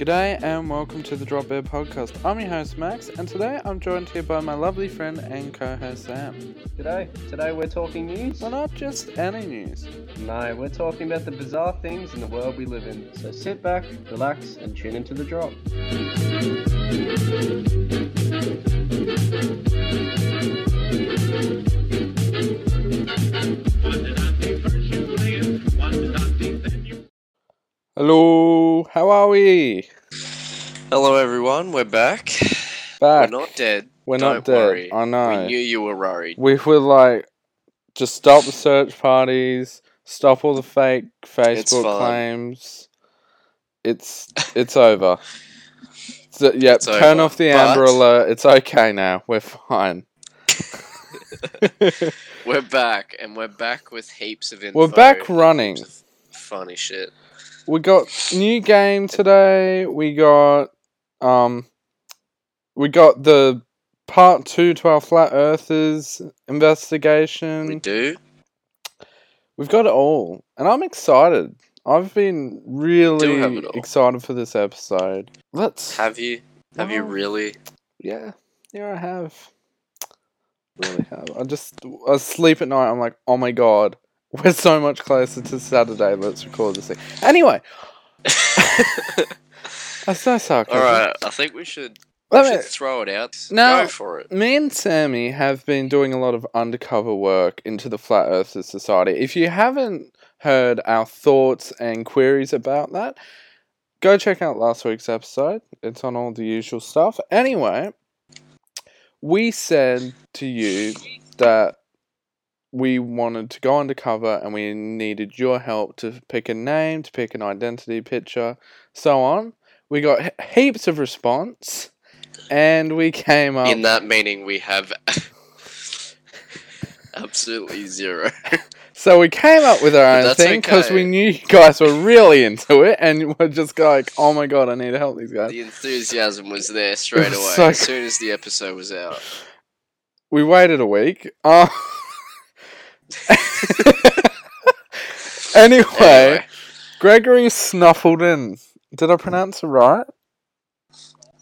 G'day and welcome to the Drop Bear podcast. I'm your host Max, and today I'm joined here by my lovely friend and co-host Sam. Today, today we're talking news. Well, not just any news. No, we're talking about the bizarre things in the world we live in. So sit back, relax, and tune into the drop. Hello, how are we? Hello, everyone. We're back. Back. We're not dead. We're Don't not dead. worry. I know. We knew you were worried. We were like, just stop the search parties, stop all the fake Facebook fine. claims. It's it's over. So, yeah, It's turn over. off the Amber Alert. It's okay now. We're fine. We're back, and we're back with heaps of info. We're back running. Funny shit. We got new game today. We got um we got the part two to our flat earthers investigation. We do. We've got it all. And I'm excited. I've been really have it all. excited for this episode. Let's Have you? Have you really? Yeah. Yeah I have. Really have. I just I sleep at night, I'm like, oh my god. We're so much closer to Saturday. Let's record this thing. Anyway, that's no sarcasm. All right. I think we should. We Let me- should throw it out. No. Go for it. Me and Sammy have been doing a lot of undercover work into the Flat Earthers Society. If you haven't heard our thoughts and queries about that, go check out last week's episode. It's on all the usual stuff. Anyway, we said to you that we wanted to go undercover and we needed your help to pick a name, to pick an identity picture, so on. We got he- heaps of response. And we came up In that meaning, we have absolutely zero. So we came up with our own thing because we knew you guys were really into it, and we're just like, "Oh my god, I need to help these guys." the enthusiasm was there straight was away so as soon as the episode was out. We waited a week. Uh, anyway, Anyway, Gregory Snuffman. Did I pronounce it right?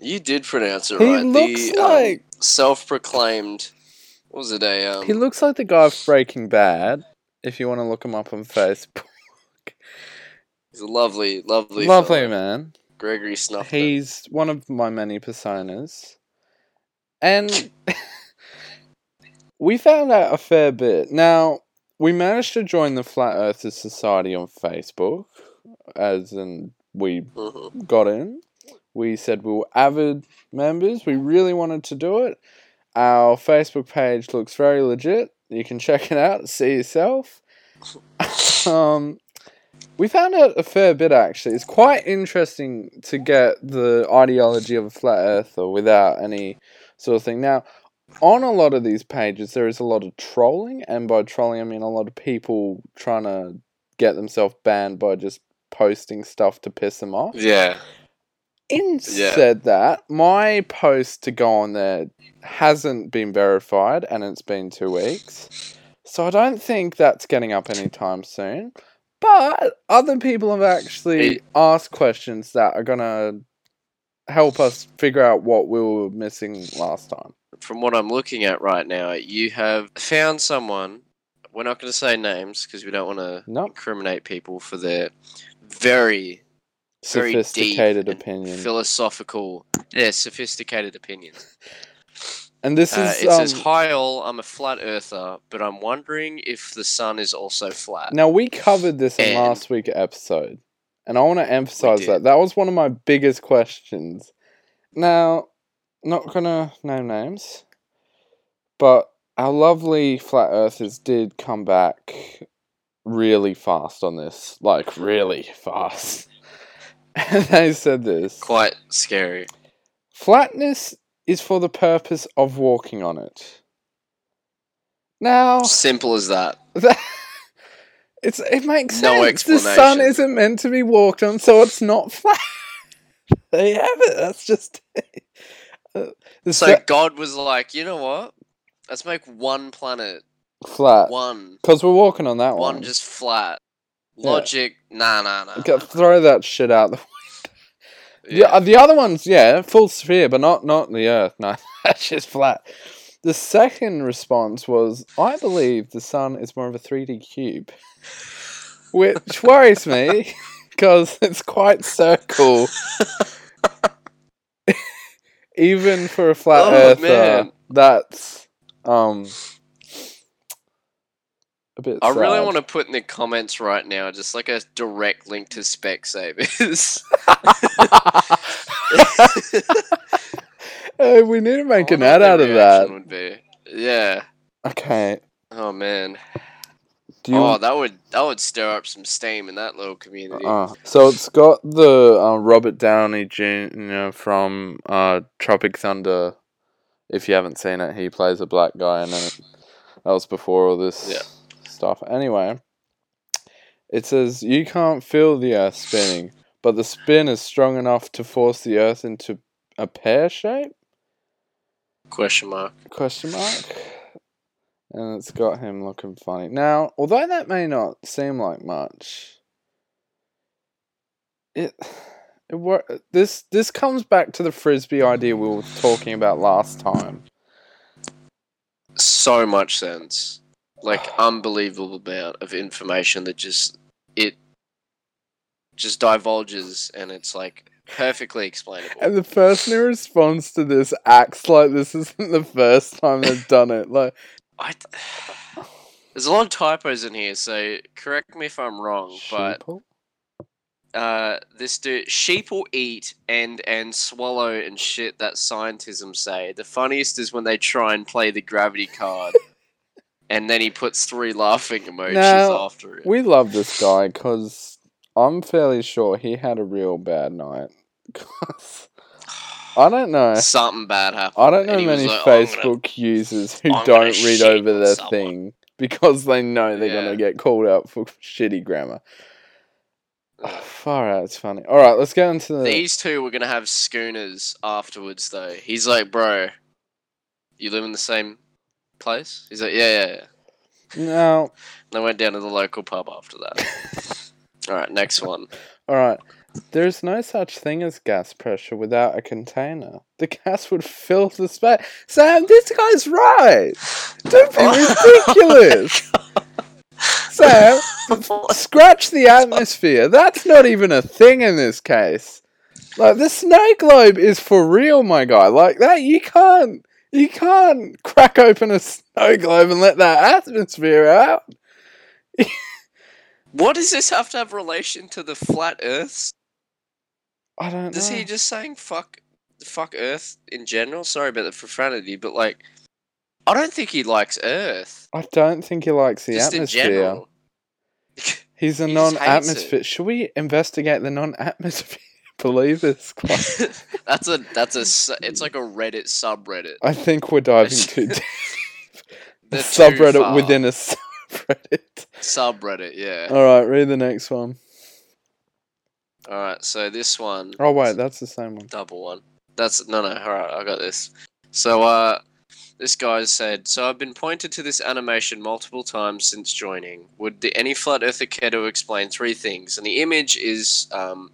you did pronounce it He right. looks the um, like self-proclaimed. What was it? A um, he looks like the guy from Breaking Bad. If you want to look him up on Facebook, he's a lovely, lovely, lovely fellow. man. Gregory Snuffman. He's one of my many personas. And we found out a fair bit. Now, we managed to join the Flat Earthers Society on Facebook, as in we Mhm. got in. We said we were avid members. We really wanted to do it. Our Facebook page looks very legit. You can check it out, see yourself. um, we found out a fair bit actually. It's quite interesting to get the ideology of a flat earther without any sort of thing. Now, on a lot of these pages, there is a lot of trolling, and by trolling, I mean a lot of people trying to get themselves banned by just posting stuff to piss them off. Yeah. In Yeah. said that, my post to go on there hasn't been verified and it's been two weeks. So I don't think that's getting up anytime soon. But other people have actually asked questions that are going to help us figure out what we were missing last time. From what I'm looking at right now, you have found someone. We're not going to say names because we don't want to Nope. incriminate people for their very, very Sophisticated opinion. philosophical, yeah, sophisticated opinions. and this Uh, is. it says, um, "Hi all, I'm a flat earther, but I'm wondering if the sun is also flat." Now we covered this in And- last week's episode, and I want to emphasize that that was one of my biggest questions. Now, not gonna name names, but our lovely flat earthers did come back really fast on this, like really fast. And they said this: Quite scary. flatness is for the purpose of walking on it. Now, Simple as that. that it's it makes No sense. The sun isn't meant to be walked on, so it's not flat. there you have it. That's just it. So God was like, you know what? Let's make one planet, flat one, because we're walking on that one. one just flat. Yeah. Logic, nah, nah, nah. Okay, throw that shit out the window. Yeah, uh, the other one's yeah, full sphere, but not not the Earth. No, that's just flat. The second response was, "I believe the sun is more of a three D cube," which worries me because it's quite circle. Even for a flat Oh, earther, man. that's um a bit. I really want to put in the comments right now just like a direct link to Specsavers. Uh, we need to make an ad out of that. Would be. Yeah. Okay. Oh man. Do you? oh, that would that would stir up some steam in that little community. Uh, so it's got the uh, Robert Downey Jr. from uh, Tropic Thunder. If you haven't seen it, he plays a black guy, and then it, that was before all this Yeah. stuff. Anyway, it says you can't feel the Earth spinning, but the spin is strong enough to force the Earth into a pear shape. Question mark. Question mark. And it's got him looking funny. Now, although that may not seem like much, it it wor- this this comes back to the frisbee idea we were talking about last time. So much sense. Like unbelievable amount of information that just it just divulges and it's like perfectly explainable. And the person who responds to this acts like this isn't the first time they've done it. Like, I There's a lot of typos in here, so correct me if I'm wrong, but uh, this dude, sheep will eat and and swallow and shit that scientism say. The funniest is when they try and play the gravity card, and then he puts three laughing emojis Now, after it. we love this guy because I'm fairly sure he had a real bad night. 'Cause I don't know. Something bad happened. I don't know many like, "Oh, gonna-" Facebook users who I'm don't read over their someone. thing because they know they're Yeah. gonna get called out for shitty grammar. Ugh. Ah, far out, it's funny. All right, let's get into the. These two were gonna have schooners afterwards, though. He's like, "Bro, you live in the same place?" He's like, "Yeah, yeah, yeah." No. And I went down to the local pub after that. All right, next one. all right. There's no such thing as gas pressure without a container. The gas would fill the space. Sam, this guy's right. Don't be oh ridiculous. Sam, scratch the atmosphere. That's not even a thing in this case. Like the snow globe is for real, my guy. Like that, you can't, you can't crack open a snow globe and let that atmosphere out. What does this have to have relation to the flat Earth? I don't Is know. he just saying fuck, fuck Earth in general? Sorry about the profanity, but like, I don't think he likes Earth. I don't think he likes the just in atmosphere. general. He's a He non-atmosphere. Should we investigate the non-atmosphere believers? that's a that's a it's like a Reddit subreddit. I think we're diving too deep. a subreddit within a subreddit. subreddit. Yeah. All right, read the next one. All right. So this one. Oh wait, that's the same one. double one. That's no, no. All right, I got this. So, uh, this guy said, "So I've been pointed to this animation multiple times since joining. Would the, any flat earther care to explain three things?" And the image is um,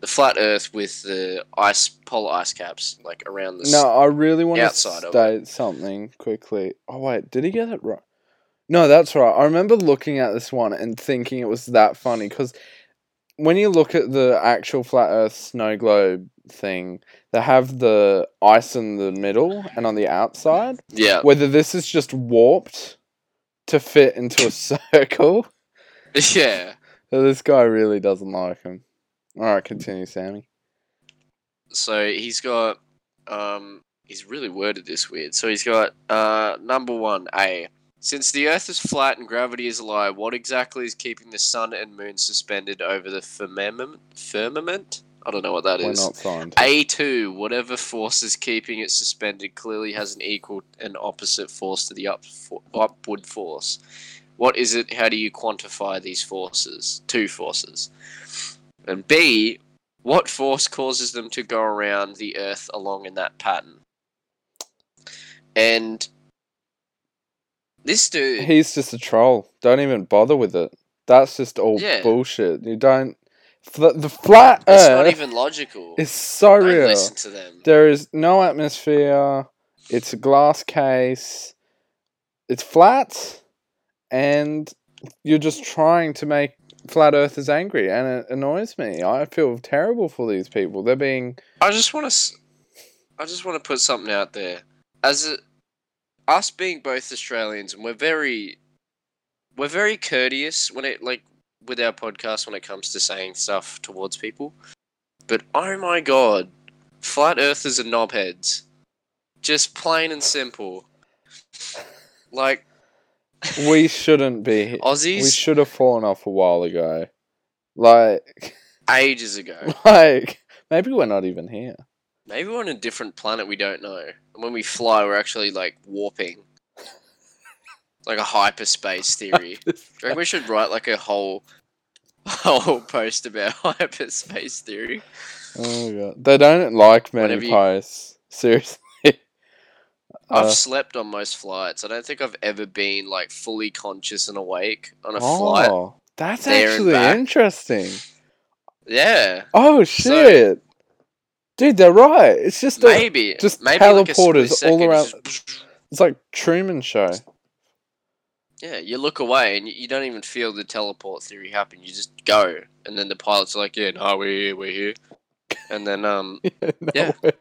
the flat Earth with the ice polar ice caps like around the. No, I really want to state something quickly. Oh wait, did he get it right? No, that's right. I remember looking at this one and thinking it was that funny because when you look at the actual flat Earth snow globe thing, they have the ice in the middle and on the outside. Yeah. Whether this is just warped to fit into a circle, Yeah. so this guy really doesn't like him. All right, continue, Sammy. So he's got um he's really worded this weird. So he's got uh number one, A. Since the Earth is flat and gravity is a lie, what exactly is keeping the sun and moon suspended over the firmament? Firmament? I don't know what that We're is. not scientists. A2, whatever force is keeping it suspended, clearly has an equal and opposite force to the up, fo- upward force. What is it? How do you quantify these forces? Two forces. And B, what force causes them to go around the Earth along in that pattern? And this dude, He's just a troll. Don't even bother with it. That's just all Yeah. bullshit. You don't. Fl- the flat It's not even logical. It's so Don't real. listen to them. There is no atmosphere. It's a glass case. It's flat, and you're just trying to make flat earthers angry, and it annoys me. I feel terrible for these people. They're being I just want to. I just want to put something out there. As a, us being both Australians, and we're very, we're very courteous when it like with our podcast when it comes to saying stuff towards people. But oh my god, flat earthers are knobheads. Just plain and simple. Like we shouldn't be. Aussies. We should have fallen off a while ago. Like, ages ago. like maybe we're not even here. Maybe we're on a different planet we don't know. And when we fly, we're actually like warping. Like a hyperspace theory. Do you reckon we should write like a whole whole post about hyperspace theory? Oh god, they don't like many Whenever you- Seriously. I've Uh, slept on most flights. I don't think I've ever been like fully conscious and awake on a flight. oh, that's actually interesting. Yeah, Oh shit, dude, they're right. It's just a, maybe. just maybe like teleporters split all around- just- it's like Truman Show. Yeah, you look away and you- don't even feel the teleport theory happen. You just go, and then the pilots are like, "Yeah, no, we're here, we're here," and then um, No Yeah. way.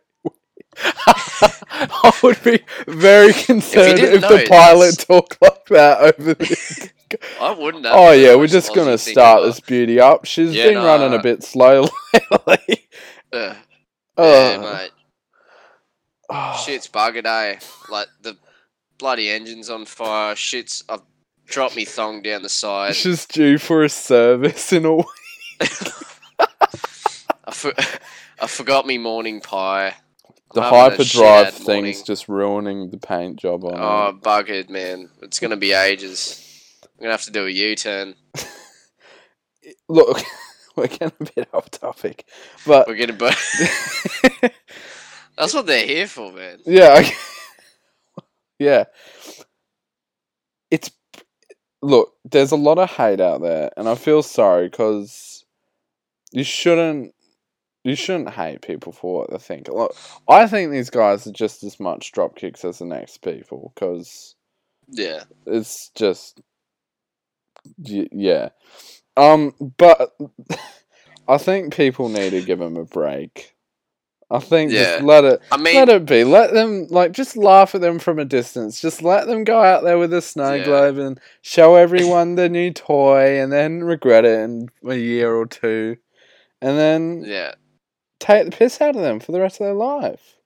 I would be very concerned didn't if, know the pilot talked like that over the. I wouldn't. Oh yeah, we're just gonna start this beauty up. She's Yeah, been running a bit slow lately. Ugh. Oh. yeah, mate. Oh. Shit's buggered, eh? Like the bloody engine's on fire. Shit's. I've dropped me thong down the side. She's due for a service in a week. I, for- I forgot me morning pie. The hyperdrive thing's morning. just ruining the paint job on it. Oh, it. buggered, man. It's gonna be ages. I'm gonna have to do a U-turn. Look, we're getting a bit off topic, but We're gonna. Bu- That's what they're here for, man. yeah, I- yeah. It's look. There's a lot of hate out there, and I feel sorry because you shouldn't. You shouldn't hate people for what they think. Look, I think these guys are just as much dropkicks as the next people because Yeah. it's just yeah um but i think people need to give them a break. I think just let it I mean, let it be. Let them like just laugh at them from a distance. Just let them go out there with a snow Yeah. globe and show everyone the new toy and then regret it in a year or two. And then yeah. take the piss out of them for the rest of their life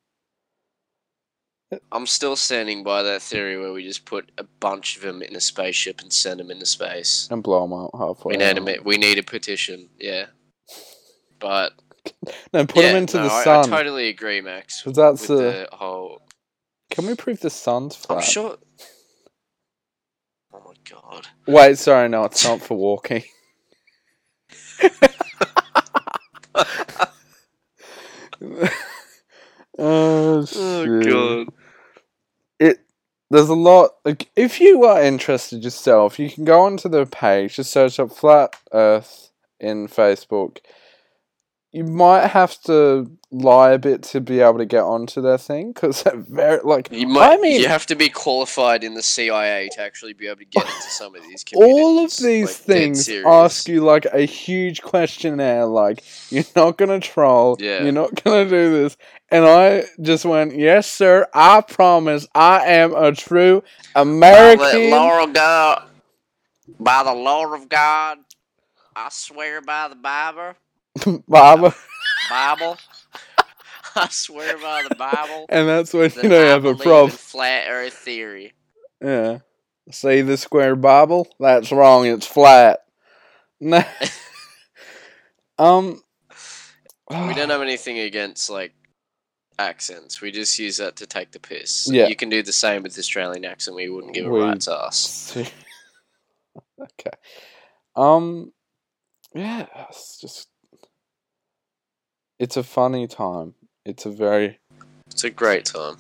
I'm still standing by that theory where we just put a bunch of them in a spaceship and send them into space. and blow them up halfway We need a we need a petition, yeah. But no put yeah, them into no, the sun I totally agree, Max. that's the the whole. Can we prove the sun's flat? I'm sure. Oh my god. Wait, sorry, no, it's not for walking. Oh, oh, shit. It there's a lot. Like, if you are interested yourself, you can go onto the page, just search up Flat Earth in Facebook. You might have to lie a bit to be able to get onto their thing because they're very like. You might. I mean, you have to be qualified in the CIA to actually be able to get into some of these. All of these like, things ask you like a huge questionnaire like you're not gonna troll Yeah. you're not gonna do this and i just went yes sir i promise i am a true american of God, by the Lord of God, I swear by the Bible, Baba. Bible, I swear by the Bible. and that's when that you don't I have a problem flat Earth theory. yeah see the square bible that's wrong it's flat no um We don't have anything against like accents. We just use that to take the piss. Yeah. You can do the same with Australian accent. We wouldn't give a We- rat's ass. Okay. Um. Yeah, it's just. It's a funny time. It's a very. It's a great time.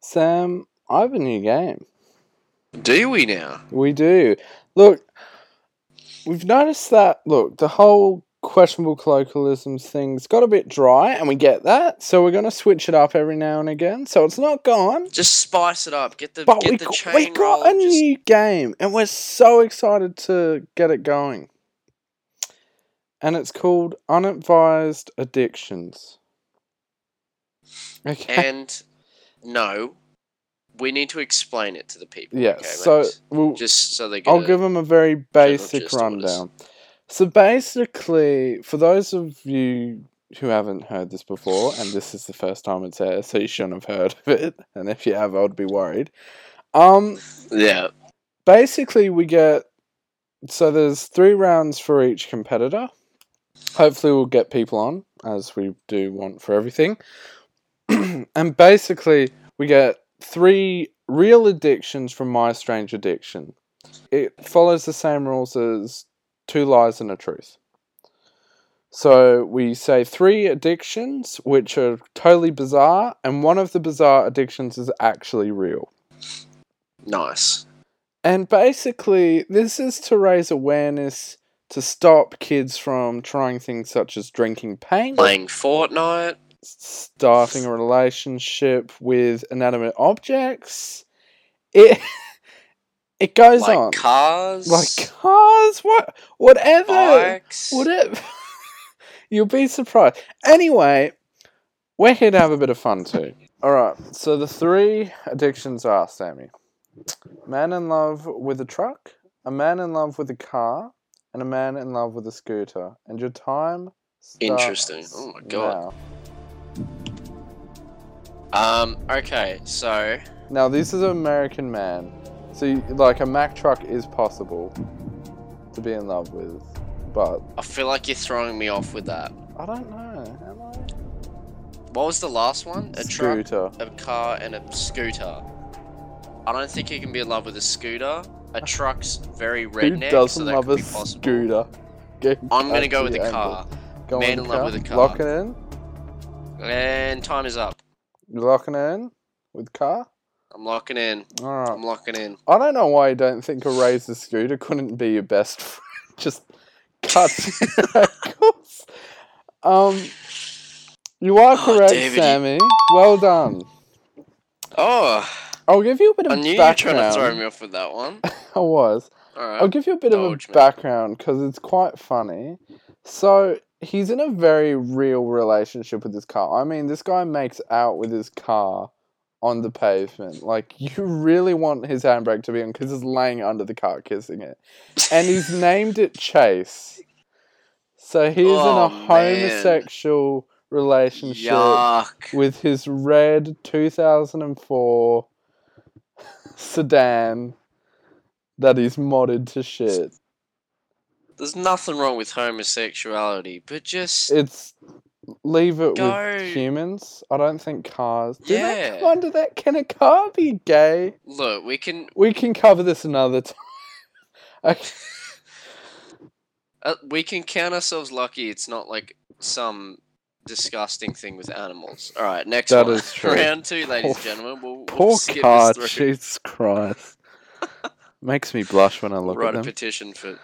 Sam, I have a new game. Do we now? We do. Look, we've noticed that. Look, the whole questionable colloquialisms thing's got a bit dry, and we get that. So we're gonna switch it up every now and again. So it's not gone. Just spice it up. Get the But get we the got, chain we got roll. a just- new game, and we're so excited to get it going. And it's called Unadvised Addictions. Okay. And no, we need to explain it to the people. yeah. okay, so we'll, just so they get. I'll give them a very basic rundown. of what it is. rundown. So basically, for those of you who haven't heard this before, and this is the first time it's aired, so you shouldn't have heard of it. And if you have, I'd be worried. Um, Yeah. basically, we get so there's three rounds for each competitor. Hopefully, we'll get people on as we do want for everything. and basically, we get three real addictions from My Strange Addiction. It follows the same rules as Two Lies and a Truth. So we say three addictions which are totally bizarre, and one of the bizarre addictions is actually real. Nice. And basically, this is to raise awareness to stop kids from trying things such as drinking paint, Playing Fortnite. starting a relationship with inanimate objects. It it goes like on cars. like cars, what, whatever, bikes. whatever. You'll be surprised. Anyway, we're here to have a bit of fun too. All right. So the three addictions are Sammy: man in love with a truck, a man in love with a car, and a man in love with a scooter. And your time. Interesting. Oh my God. Now. Um. Okay. So Now this is an American man, so you, like a Mack truck is possible to be in love with, but I feel like you're throwing me off with that. I don't know. Am I? What was the last one? A truck, a car, and a scooter. I don't think you can be in love with a scooter. A truck's very Who redneck, doesn't so that love could a be possible. scooter? Get I'm gonna go with the angle. car. Go Man in love with a car. Lock it in. And time is up. Locking in with car. I'm locking in. All right. I'm locking in. I don't know why you don't think a razor scooter couldn't be your best friend. Just cut. Um, you are Oh, correct, David, you- Sammy. Well done. Oh, I'll give you a bit of I knew you were trying background. to throw me off with that one. I was. All right. I'll give you a bit of a background because it's quite funny. So he's in a very real relationship with his car. I mean, this guy makes out with his car on the pavement. Like you really want his handbrake to be on because he's laying under the car kissing it, and he's named it Chase. So he's Oh, in a oh, homosexual relationship Yuck. with his red 2004 sedan that he's modded to shit. There's nothing wrong with homosexuality, but just It's leave it Go. with humans. I don't think cars. Do Yeah. come under that? Can a car be gay? look. We can We can cover this another time. okay. uh, we can count ourselves lucky. It's not like some disgusting thing with animals. All right, next That one. is true. Round two, ladies and gentlemen. We'll, we'll Poor skip car. Jesus Christ. Makes me blush when I We'll look write at a petition for.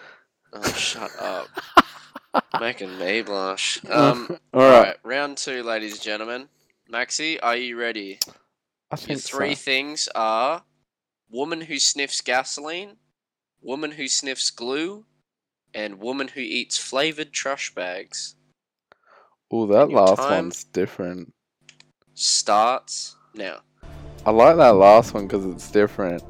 Oh, shut up. Making me blush. Um, All all right. round two, ladies and gentlemen. Maxi, are you ready? I Your think three so. things are woman who sniffs gasoline, woman who sniffs glue, and woman who eats flavored trash bags. Oh, that your last one's different. Starts now. I like that last one because it's different.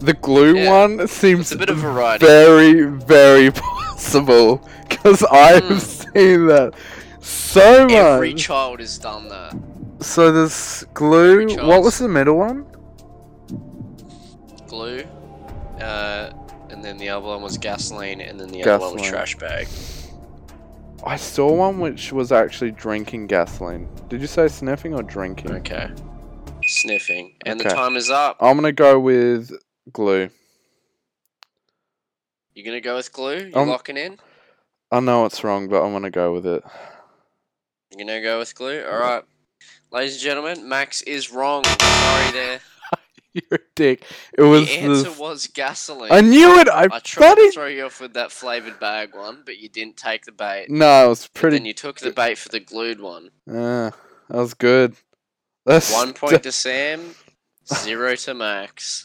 The glue Yeah. one seems It's a bit of variety. very, very possible because I've Hmm. seen that so much. Every child has done that. so there's glue. What was the middle one? Glue, uh, and then the other one was gasoline, and then the other one was trash bag. I saw one which was actually drinking gasoline. Did you say sniffing or drinking? Okay. Sniffing. And the time is up. I'm gonna go with glue. You're gonna go with glue? You're Um, locking in? I know it's wrong, but I'm gonna go with it. You're gonna go with glue? Alright. Ladies and gentlemen, Max is wrong. Sorry there. You're a dick. It was the answer the. was gasoline. I knew it. I, I tried to throw you off with that flavored bag one, but you didn't take the bait. No, it was Then pretty. you took the bait for the glued one. Uh, that was good. That's One point to Sam, zero to Max.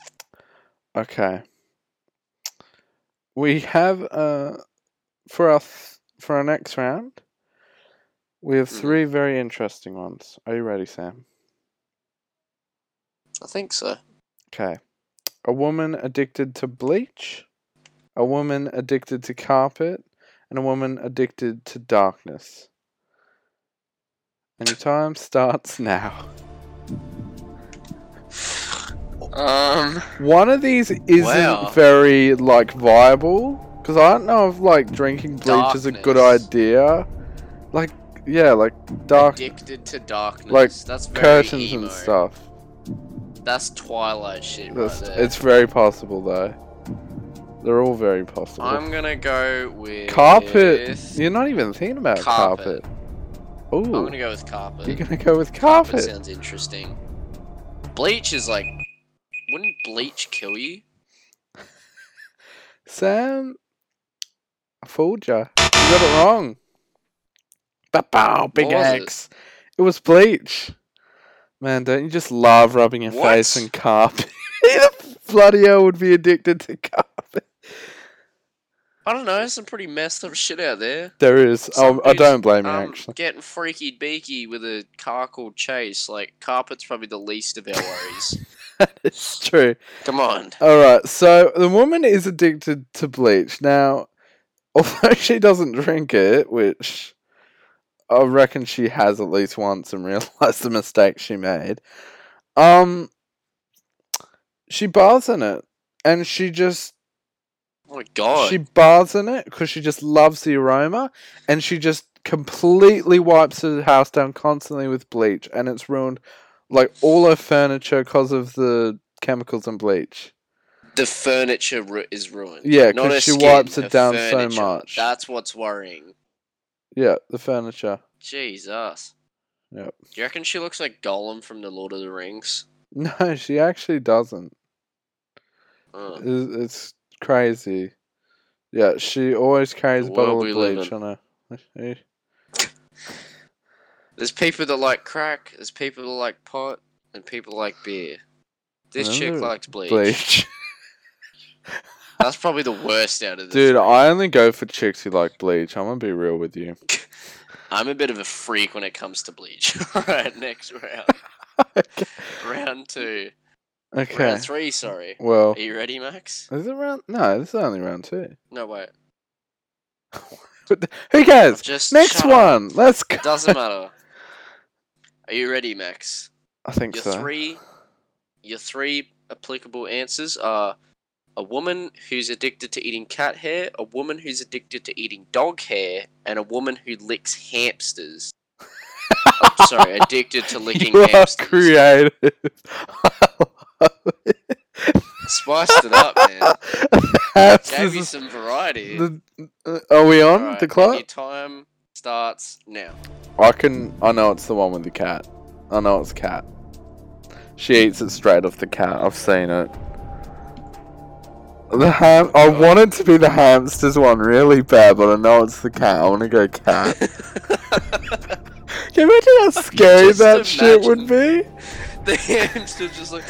Okay. We have uh for our th- for our next round. We have Mhm. three very interesting ones. Are you ready, Sam? I think so. Okay. A woman addicted to bleach, a woman addicted to carpet, and a woman addicted to darkness. And your time starts now. Um, One of these isn't Wow. very like viable because I don't know if like drinking bleach is a good idea. Like yeah, like dark addicted to darkness. like That's very curtains emo. and stuff. That's Twilight shit That's, right it's very possible though. They're all very possible. I'm gonna go with carpet. You're not even thinking about carpet. Carpet. Ooh, I'm gonna go with carpet. you're gonna go with Carpet carpet. sounds interesting. Bleach is like, wouldn't bleach kill you? Sam, I fooled you. You got it wrong. Ba bow, big What was it? X. It? was bleach. Man, don't you just love rubbing your face What? in carpet? The bloody hell would be addicted to carpet? I don't know. Some pretty messed up shit out there. There is. Oh, I don't blame you, Um, actually. getting freaky beaky with a car called Chase. Like carpet's probably the least of our worries. it's true. Come on. All right, so the woman is addicted to bleach. Now, although she doesn't drink it, which I reckon she has at least once and realized the mistake she made, um, she baths in it, and she just Oh my god. she baths in it because she just loves the aroma, and she just completely wipes the house down constantly with bleach, and it's ruined like all her furniture because of the chemicals and bleach. the furniture ru- is ruined. Yeah, because she skin, wipes it down so much. That's what's worrying. Yeah, the furniture. Jesus. Yep. Do you reckon she looks like Gollum from the Lord of the Rings? No, she actually doesn't. Oh. It's, it's crazy. Yeah, she always carries a bottle of bleach on her. There's people that like crack, there's people that like pot, and people like beer. This chick Remember likes bleach. Bleach. That's probably the worst out of the Dude. I only go for chicks who like bleach. I'm gonna be real with you. I'm a bit of a freak when it comes to bleach. Alright, next round. okay. Round two. okay. Round three, sorry. Well, Are you ready, Max? is it round? No, this is only round two. No, wait. Who cares? Just Next shut up. one. Let's go. Doesn't matter. Are you ready, Max? I think Your so. three your three applicable answers are a woman who's addicted to eating cat hair, a woman who's addicted to eating dog hair, and a woman who licks hamsters. oh, sorry, addicted to licking you are hamsters. creative. Spiced it up, man. Gave you some variety. the, uh, are we on Alright, the clock? Time starts now. I can. I know it's the one with the cat. I know it's cat. She eats it straight off the cat. I've seen it. The ham. I want it to be the hamsters one really bad, but I know it's the cat. I want to go cat. Can you imagine how scary Just that shit would be? the hamster just like.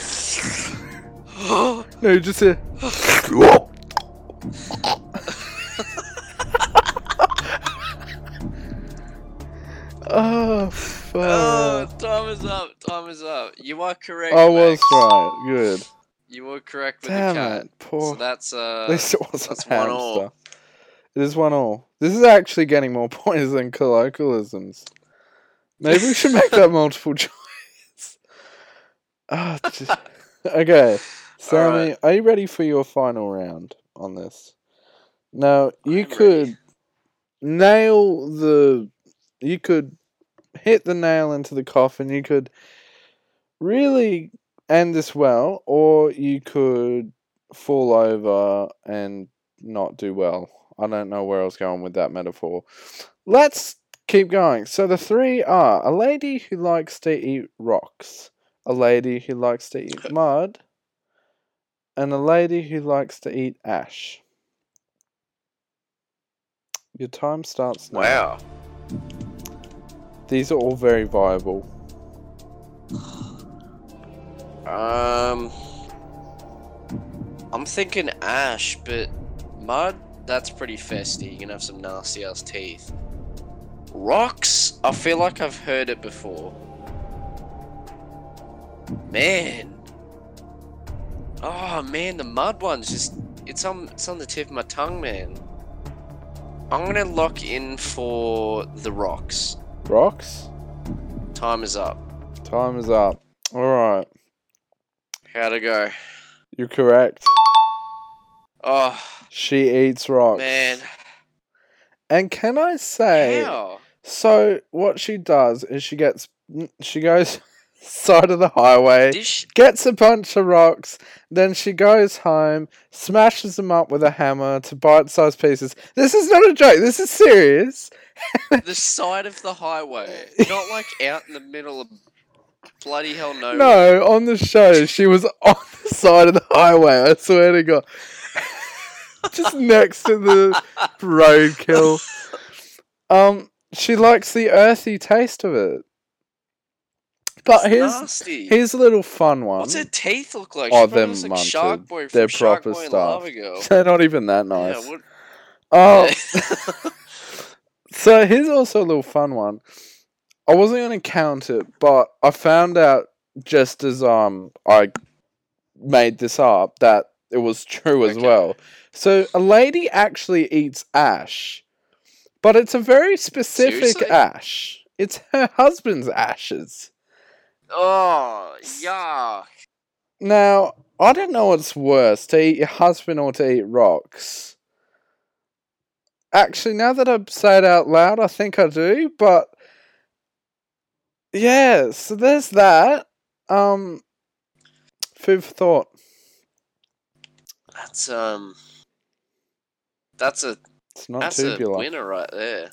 No, just a. oh fuck! oh, time is up. Time is up. You are correct. I was Max. right. Good. You were correct with Damn the cat. it, poor. So that's uh. At least it wasn't that's hamster. one all. It is one all. This is actually getting more points than colloquialisms. Maybe we should make that multiple choice. Ah, just- okay, Sammy, Alright. are you ready for your final round on this? Now you I'm could ready. nail the. You could hit the nail into the coffin. You could really end this well, or you could fall over and not do well. I don't know where I was going with that metaphor. Let's keep going. So the three are a lady who likes to eat rocks, a lady who likes to eat mud, and a lady who likes to eat ash. Your time starts now. Wow. These are all very viable. Um, I'm thinking ash, but mud. That's pretty festy. You're gonna have some nasty ass teeth. Rocks. I feel like I've heard it before. Man. Oh man, the mud one's just it's on it's on the tip of my tongue, man. I'm gonna lock in for the rocks. Rocks? Time is up. Time is up. Alright. How'd it go? You're correct. Oh She eats rocks. man. And can I say How? so what she does is she gets she goes side of the highway, Dish gets a bunch of rocks, then she goes home, smashes them up with a hammer to bite-sized pieces. This is not a joke. This is serious. the side of the highway, not like out in the middle of bloody hell nowhere. No, on the show, she was on the side of the highway. I swear to God. Just next to the roadkill. Um, she likes the earthy taste of it. But here's nasty. here's a little fun one. What's her teeth look like? Oh, She probably them looks like Shark. Boy They're Shark proper Boy stuff. They're not even that nice. Yeah, what? Oh, so here's also a little fun one. I wasn't going to count it, but I found out just as um I made this up that it was true as Okay. well. So a lady actually eats ash, but it's a very specific Seriously? ash. It's her husband's ashes. Oh, yuck. Now, I don't know what's worse, to eat your husband or to eat rocks. Actually, now that I say it out loud, I think I do, but yeah, so there's that. Um food for thought. That's um. That's a It's not that's a winner right there.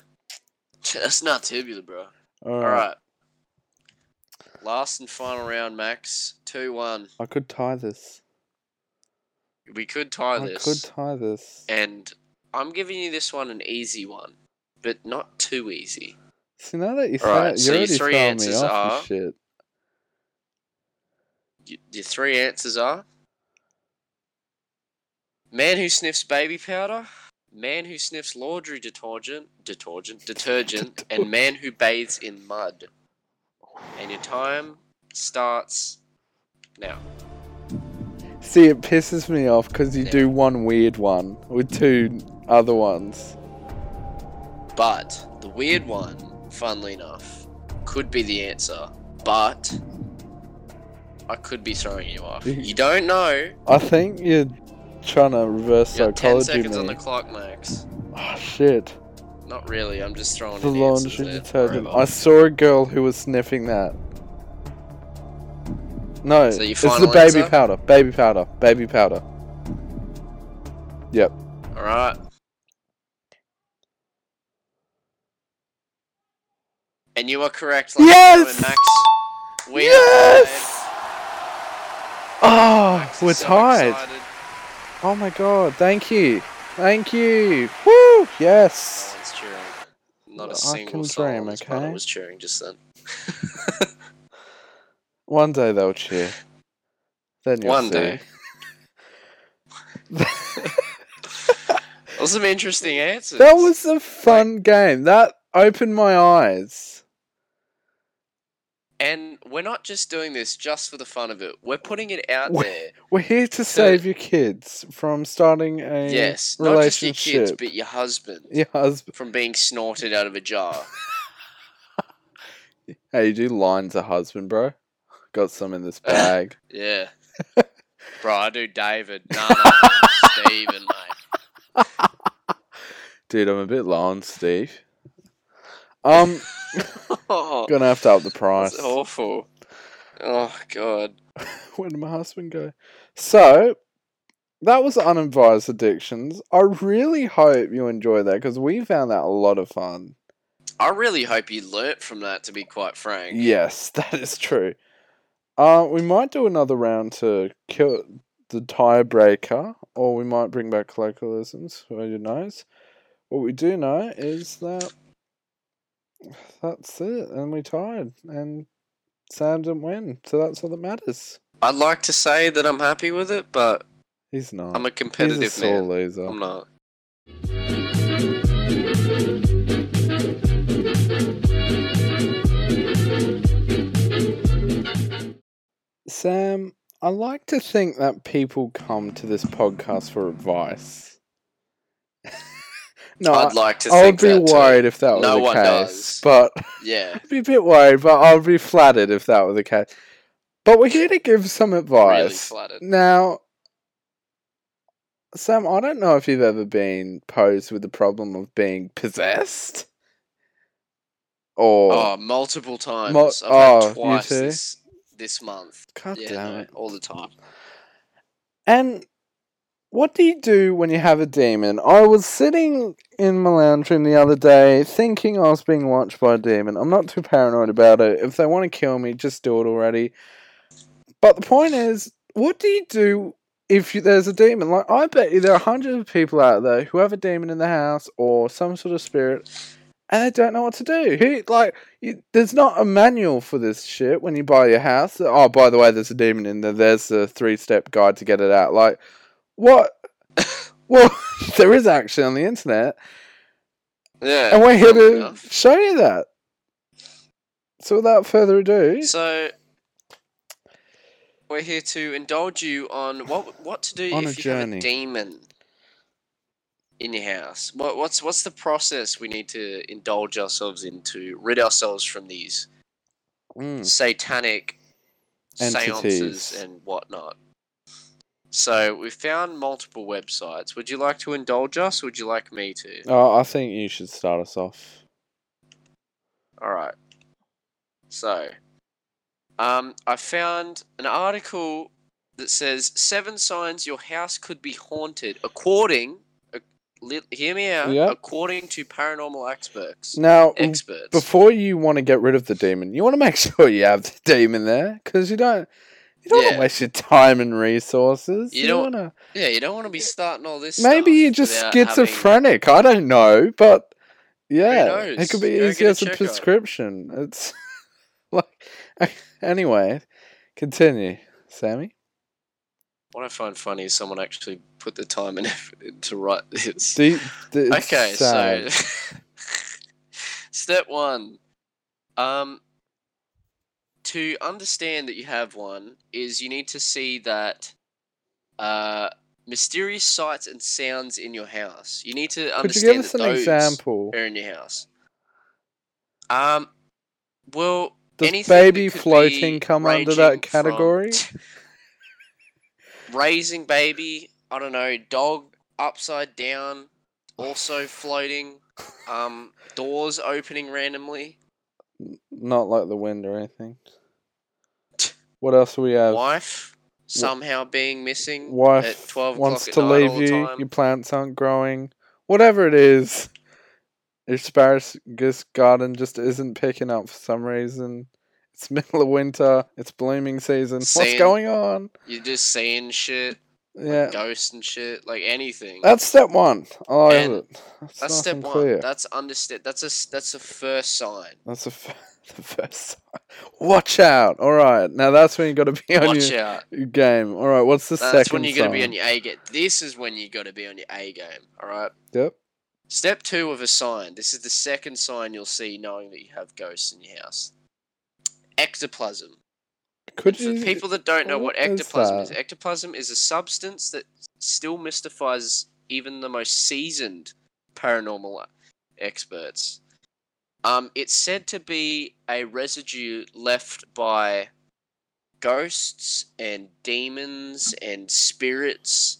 That's not tubular, bro. All All right. Right. Last and final round, Max. Two one. I could tie this. We could tie this. I this. could tie this. And I'm giving you this one an easy one, but not too easy. So now that you say Alright, it, so you're your three answers are- shit. Y- Your three answers are man who sniffs baby powder, man who sniffs laundry detergent, detergent, detergent, and man who bathes in mud. And your time starts now. See, it pisses me off because you Yeah. do one weird one with two other ones. But the weird one, funnily enough, could be the answer. But I could be throwing you off. You don't know. I think you're trying to reverse You got ten psychology seconds on the clock, Max. Oh shit! Not really. I'm just throwing The in laundry detergent. I saw a girl who was sniffing that. No, So it's the baby answer? powder. Baby powder. Baby powder. Yep. All right. And you are correct. ladies and Yes! Max. We are yes! Oh, tied. Ah, we're So tied. excited. Oh my god! Thank you. Thank you. Woo! Yes. Oh, No. Not a I single soul dream, on this planet okay? was cheering just then. One day they'll cheer. Then you'll One see. day. was some interesting answers. That was a fun game. That opened my eyes. And we're not just doing this just for the fun of it. We're putting it out We- there. We're here to save your kids from starting a Yes, not just your kids, but your husband your husband. from being snorted out of a jar. Hey, you do lines a husband, bro? Got some in this bag. Yeah. Bro, I do David. No, no, no. Steven, mate. Dude, I'm a bit low on Steve. Um, Oh, gonna have to up the price. that's awful. Oh, God. Where did my husband go? So, that was unadvised addictions. I really hope you enjoy that because we found that a lot of fun. I really hope you learnt from that, to be quite frank. Yes, that is true. Uh, we might do another round to kill the tiebreaker, or we might bring back colloquialisms. Who knows? What we do know is that that's it, and we tied, and Sam didn't win, so that's all that matters. I'd like to say that I'm happy with it, but He's not. I'm a He's a competitive man. loser. I'm not. Sam, I like to think that people come to this podcast for advice. no, I'd like to I, would be that too. worried if that No was the one case. does. But Yeah, I'd be a bit worried, but I'd be flattered if that were the case. But we're here to give some really advice. flattered. Now, Sam, I don't know if you've ever been posed with the problem of being possessed. Or Oh, multiple times. Oh, you twice too? this this month. God yeah, damn no, it. all the time. And what do you do when you have a demon? I was sitting in my lounge room the other day thinking I was being watched by a demon. I'm not too paranoid about it. If they want to kill me, just do it already. But the point is, what do you do if you, there's a demon? Like, I bet you there are hundreds of people out there who have a demon in the house or some sort of spirit. And they don't know what to do. Who like? You, there's not a manual for this shit when you buy your house. Oh, by the way, there's a demon in there. There's a three-step guide to get it out. Like, what? well, there is actually on the internet, Yeah. and we're here to enough. show you that. So, without further ado, So we're here to indulge you on what what to do if you have a demon in your house. What what's what's the process we need to indulge ourselves in to rid ourselves from these Mm, satanic Entities. seances and whatnot? So we found multiple websites. Would you like to indulge us? Or would you like me to? oh, I think you should start us off. All right. So, um, I found an article that says seven signs your house could be haunted, according. Uh, li- hear me out. Yep. According to paranormal experts. Now, Experts. before you want to get rid of the demon, you want to make sure you have the demon there because you don't. You don't want to waste your time and resources. You You, don't- want to. yeah, you don't want to be starting all this. Maybe you're just without having- schizophrenic. I don't know, but yeah, it could be easy a as a prescription. It's like anyway. Continue, Sammy. What I find funny is someone actually put the time and effort in to write this. Do you- okay, sad. so step one. Um, to understand that you have one is you need to see that uh, mysterious sights and sounds in your house. You need to could you understand give us an those example? are in your house. Um, well, Does baby floating come under that category? raising baby, I don't know, dog upside down, also floating, um, doors opening randomly, Not like the wind or anything. What else do we have? wife somehow being missing Wife at 12 wants o'clock to leave you. Your plants aren't growing. Whatever it is, your asparagus garden just isn't picking up for some reason. It's middle of winter. It's blooming season. What's going on? You're just seeing shit, Yeah, ghosts and shit, like anything. that's step one. I like And it. That's, That's step one. Clear. That's understand. That's a that's a first sign. That's the, f- the first. sign. Watch out! All right, now that's when you got to be on Watch your, out. game. All right, what's the That's second? when you're gonna be on your A game. This is when you got to be on your A game. All right. Yep. Step two of a sign. This is the second sign you'll see knowing that you have ghosts in your house. Ectoplasm. Could For you? people that don't know what, what is ectoplasm is, that? ectoplasm is a substance that still mystifies even the most seasoned paranormal experts. Um, it's said to be a residue left by ghosts and demons and spirits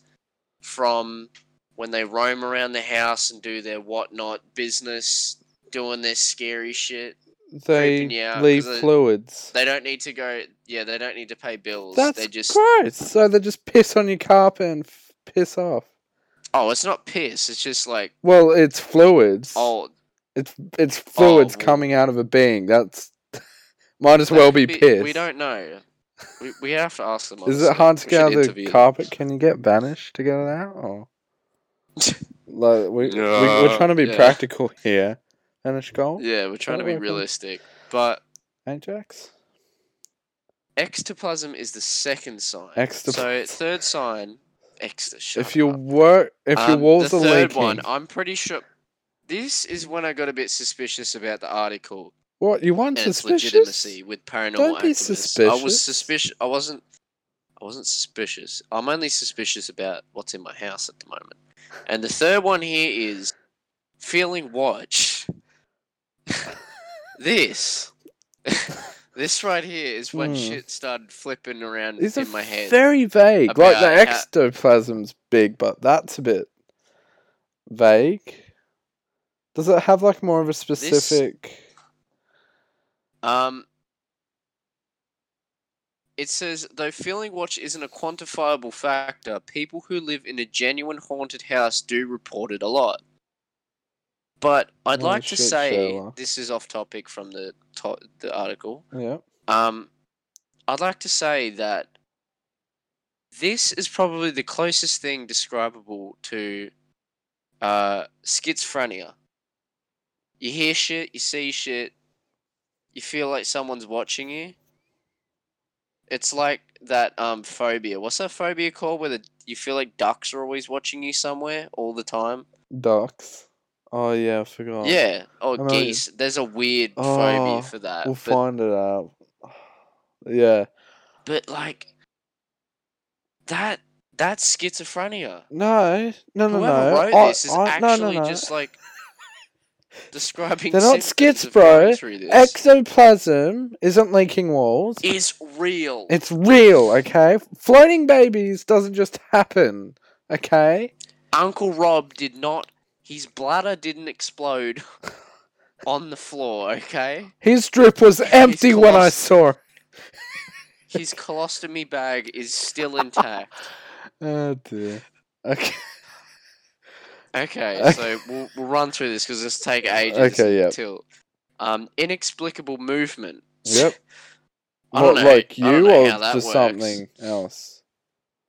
from when they roam around the house and do their whatnot business, doing their scary shit. they creeping you out leave they- fluids. They don't need to go. Yeah, they don't need to pay bills. That's they just. gross. So they just piss on your carpet and f- piss off. Oh, it's not piss. It's just like Well, it's fluids. oh, It's it's fluids well- coming out of a being. That's might as well be we, piss. We don't know. We, we have to ask them. Is it hard to get out of the interview them. carpet? Can you get banished to get it out? Or like we, we we're trying to be yeah. practical here. Banish goal, Yeah, we're trying to be realistic. But Ajax. ectoplasm is the second sign. So third sign, extra. If your up. work, if your Um, walls the are third leaking, one, I'm pretty sure. This is when I got a bit suspicious about the article what you want and its suspicious? legitimacy with paranormal Don't be activists. I was suspicious. I wasn't. I wasn't suspicious. I'm only suspicious about what's in my house at the moment. And the third one here is feeling watch. this. this right here is when Hmm. shit started flipping around are in my head. very vague. Like the about how- big, but that's a bit vague. Does it have like more of a specific? Um, it says though feeling watch isn't a quantifiable factor, people who live in a genuine haunted house do report it a lot. But I'd Oh, like to shit, say this is off topic from the to- the article. Yeah. Um, I'd like to say that this is probably the closest thing describable to uh, schizophrenia. You hear shit, you see shit, you feel like someone's watching you. It's like that um phobia. What's that phobia called? Where the, you feel like ducks are always watching you somewhere all the time. Ducks. Oh yeah, I forgot. Yeah, or know. geese. There's a weird Oh, phobia for that. We'll but find it out. Yeah. But like that that's schizophrenia. No, no, no, Whoever no. wrote I- this is I- no, no, actually no. just like describing They're not skits, bro. going through this. Ectoplasm isn't leaking walls. is real. It's real, okay? Floating babies doesn't just happen, okay? Uncle Rob did not his bladder didn't explode on the floor, okay? His drip was empty when I saw it. His colostomy bag is still intact. Oh dear. Okay. Okay, so we'll, we'll run through this because this take ages Okay, yeah. until um inexplicable movement. Yep. I don't What, know- like I don't you know or how that just works. something else?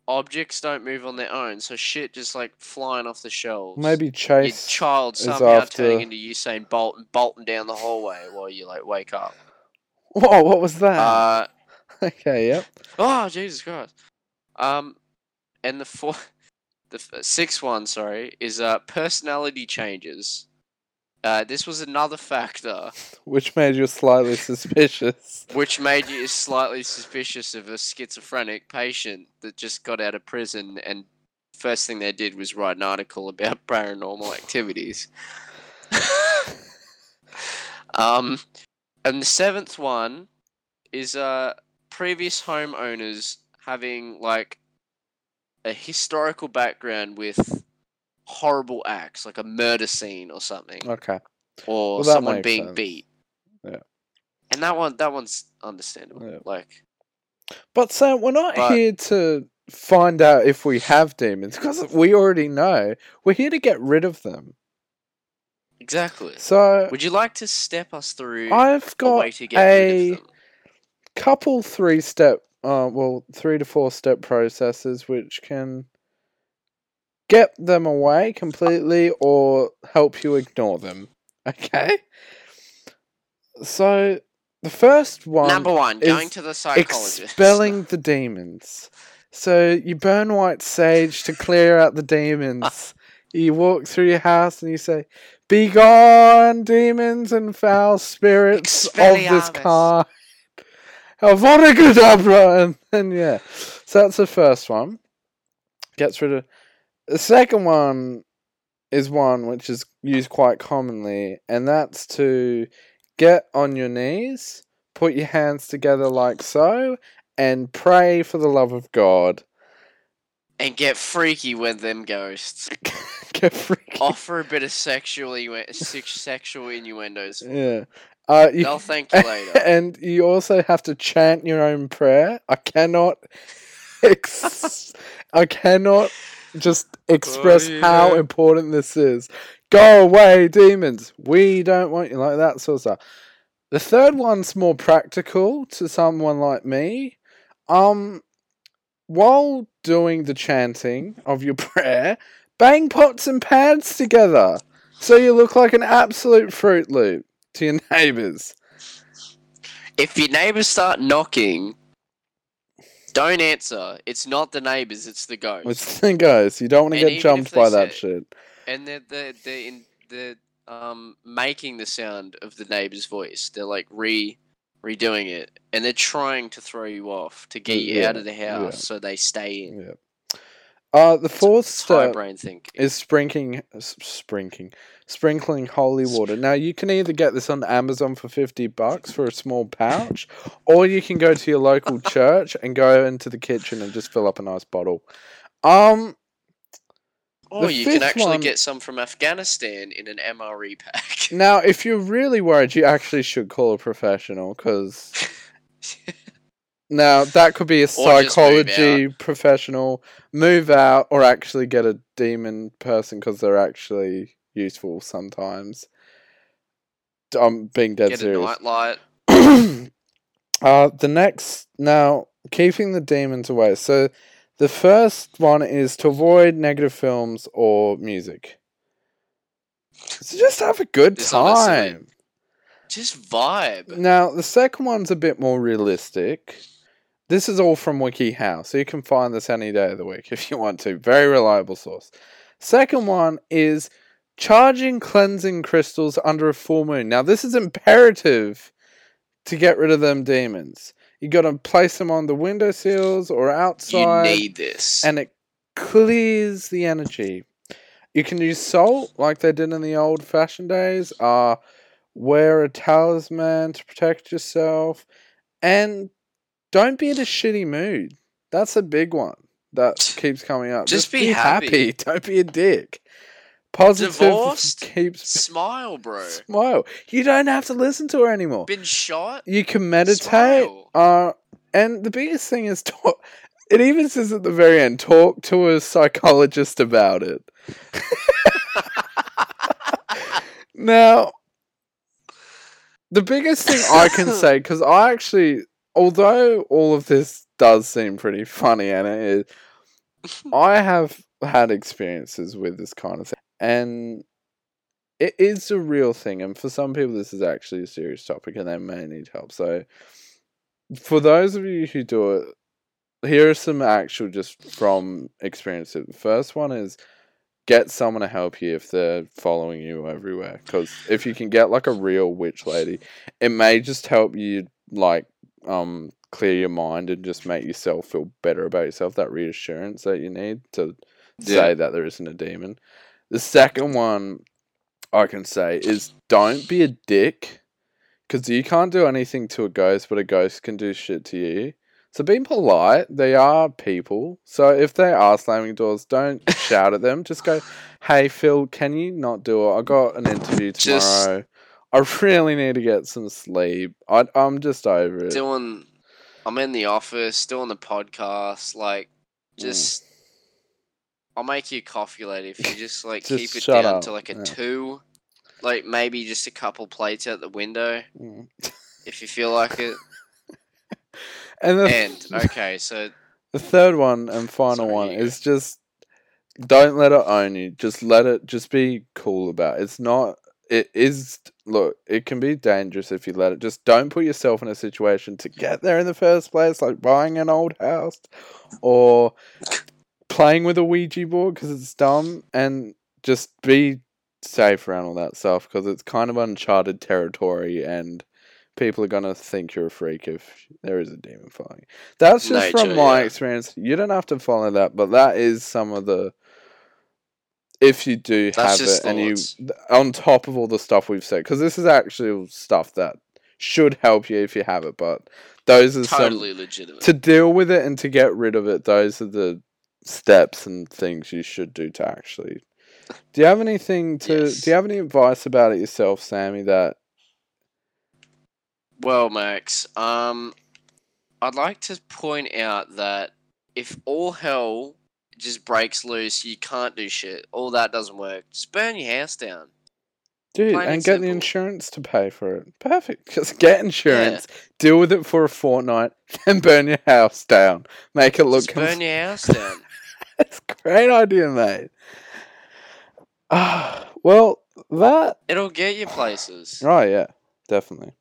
Objects don't move on their own, so shit just like flying off the shelves. Maybe your Chase. child is somehow after- turning into Usain Bolt and bolting down the hallway while you like wake up. Whoa, what was that? Uh, okay, yep. oh Jesus Christ. Um, and the four, the f- sixth one, sorry, is uh personality changes. Uh, this was another factor Which made you slightly suspicious. which made you slightly suspicious of a schizophrenic patient that just got out of prison and first thing they did was write an article about paranormal activities. um, and the seventh one is uh previous homeowners having like a historical background with horrible acts, like a murder scene or something, Okay. or Well, that someone makes being sense. beat. Yeah. And that one, that one's understandable. Yeah. Like, But Sam, we're not But- here to find out if we have demons because we already know. We're here to get rid of them. exactly. So Would you like to step us through I've a way got to get a rid of them? couple three step, uh, well, three to four step processes which can get them away completely or help you ignore them. Okay. So the first one Number one, going to the psychologist. expelling the demons. So you burn white sage to clear out the demons. you walk through your house and you say, "Be gone, demons and foul spirits of this kind." Oh, Avada Kedavra, and then yeah. So that's the first one. Gets rid of. The second one is one which is used quite commonly, and that's to get on your knees, put your hands together like so, and pray for the love of God. and get freaky with them ghosts. get freaky. Offer a bit of sexual innu- sexual innuendos. Yeah. Uh, you, They'll thank you later. and you also have to chant your own prayer. I cannot, ex- I cannot just express Oh, how important this is. Go away, demons. We don't want you like that sort of stuff. The third one's more practical to someone like me. Um, while doing the chanting of your prayer, bang pots and pans together so you look like an absolute Fruit Loop to your neighbours. If your neighbors start knocking, don't answer. It's not the neighbors, it's the ghost. Which thing goes, you don't want to And get even jumped they by that say- shit. and they're they're they're, in, they're um making the sound of the neighbor's voice. They're like re redoing it, and they're trying to throw you off to get you Yeah, out of the house, yeah. so they stay in. Yeah. Uh, the fourth It's high step brain thinking. is sprinkling, s- sprinkling, sprinkling holy water. Now you can either get this on Amazon for fifty bucks for a small pouch, or you can go to your local church and go into the kitchen and just fill up a nice bottle. Um, Or you can actually one- get some from Afghanistan in an MRE pack. now if you're really worried, you actually should call a professional because now that could be a just move psychology professional, move out, or actually get a demon person because they're actually useful sometimes. I'm being dead get a serious. nightlight. uh, the next now keeping the demons away. So the first one is to avoid negative films or music. So just have a good Just time. Just vibe. Now the second one's a bit more realistic. This is all from WikiHow, so you can find this any day of the week if you want to. Very reliable source. Second one is charging cleansing crystals under a full moon. Now this is imperative to get rid of them demons. You got to place them on the window sills or You outside, need this. and it clears the energy. You can use salt like they did in the old fashioned days. Uh, wear a talisman to protect yourself, and don't be in a shitty mood. That's a big one that keeps coming up. Just be happy. Don't be a dick. Positive Divorced? keeps Smile, bro. smile. You don't have to listen to her anymore. Been shot? You can meditate. Smile. Uh, and the biggest thing is talk. It even says at the very end, talk to a psychologist about it. now, the biggest thing I can say, because I actually, although all of this does seem pretty funny, and it is, I have had experiences with this kind of thing, and it is a real thing. And for some people, this is actually a serious topic, and they may need help. So, for those of you who do it, here are some actual just from experience. The first one is get someone to help you if they're following you everywhere. Because if you can get like a real witch lady, it may just help you like um clear your mind and just make yourself feel better about yourself. That reassurance that you need to say that there isn't a demon. The second one I can say is don't be a dick. Because you can't do anything to a ghost, but a ghost can do shit to you. So being polite. They are people. So if they are slamming doors, don't shout at them. Just go, hey, Phil, can you not do it? I got an interview Just- tomorrow. I really need to get some sleep. I, I'm just over it. doing I'm in the office doing the podcast like Mm. just I'll make you coffee later if you just like Just keep it shut down up, to like a yeah. two like maybe just a couple plates out the window Mm. if you feel like it And the, and okay so the third one and final Sorry, one you go. is just don't let it own you. Just let it. Just be cool about it. It's not. It is. Look, it can be dangerous if you let it. Just don't put yourself in a situation to get there in the first place, like buying an old house or playing with a Ouija board because it's dumb. And just be safe around all that stuff because it's kind of uncharted territory and people are gonna think you're a freak if there is a demon following. you. That's just from my yeah. experience. You don't have to follow that, but that is some of the. If you do That's have it, and you on top of all the stuff we've said, because this is actually stuff that should help you if you have it, but those are some legitimate to deal with it and to get rid of it. Those are the steps and things you should do to actually. Do you have anything to? Yes. Do you have any advice about it yourself, Sammy? That Well, Max, um, I'd like to point out that if all hell just breaks loose, you can't do shit. All that doesn't work. Just burn your house down. Dude, Plain and and get the insurance to pay for it. Perfect. Just get insurance, deal with it for a fortnight, then burn your house down. Make it look Just burn cons- your house down. It's a great idea, mate. Ah, well, that. It'll get you places. Right? yeah, definitely.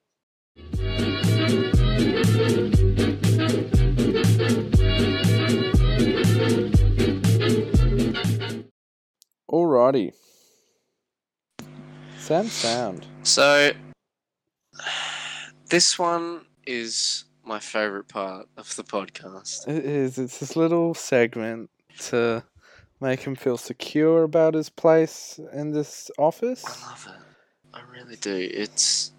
Alrighty. Sam Sound. So, this one is my favorite part of the podcast. It is. It's this little segment to make him feel secure about his place in this office. I love it. I really do. It's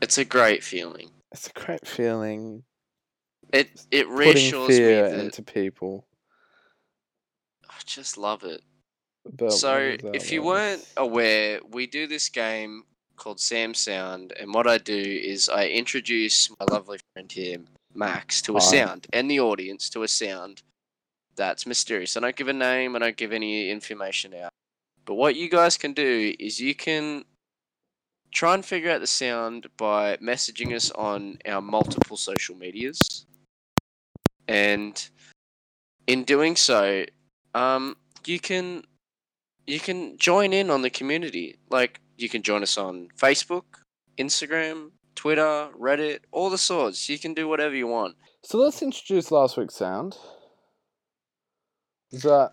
it's a great feeling. It's a great feeling It it putting reassures me that into people. I just love it. But so, what is that if you weren't aware, we do this game called Sam Sound, and what I do is I introduce my lovely friend here, Max, to a Hi. sound, and the audience to a sound that's mysterious. I don't give a name, I don't give any information out. But what you guys can do is you can try and figure out the sound by messaging us on our multiple social medias. And in doing so, um, you can you can join in on the community. Like you can join us on Facebook, Instagram, Twitter, Reddit, all the sorts. You can do whatever you want. So let's introduce last week's sound. That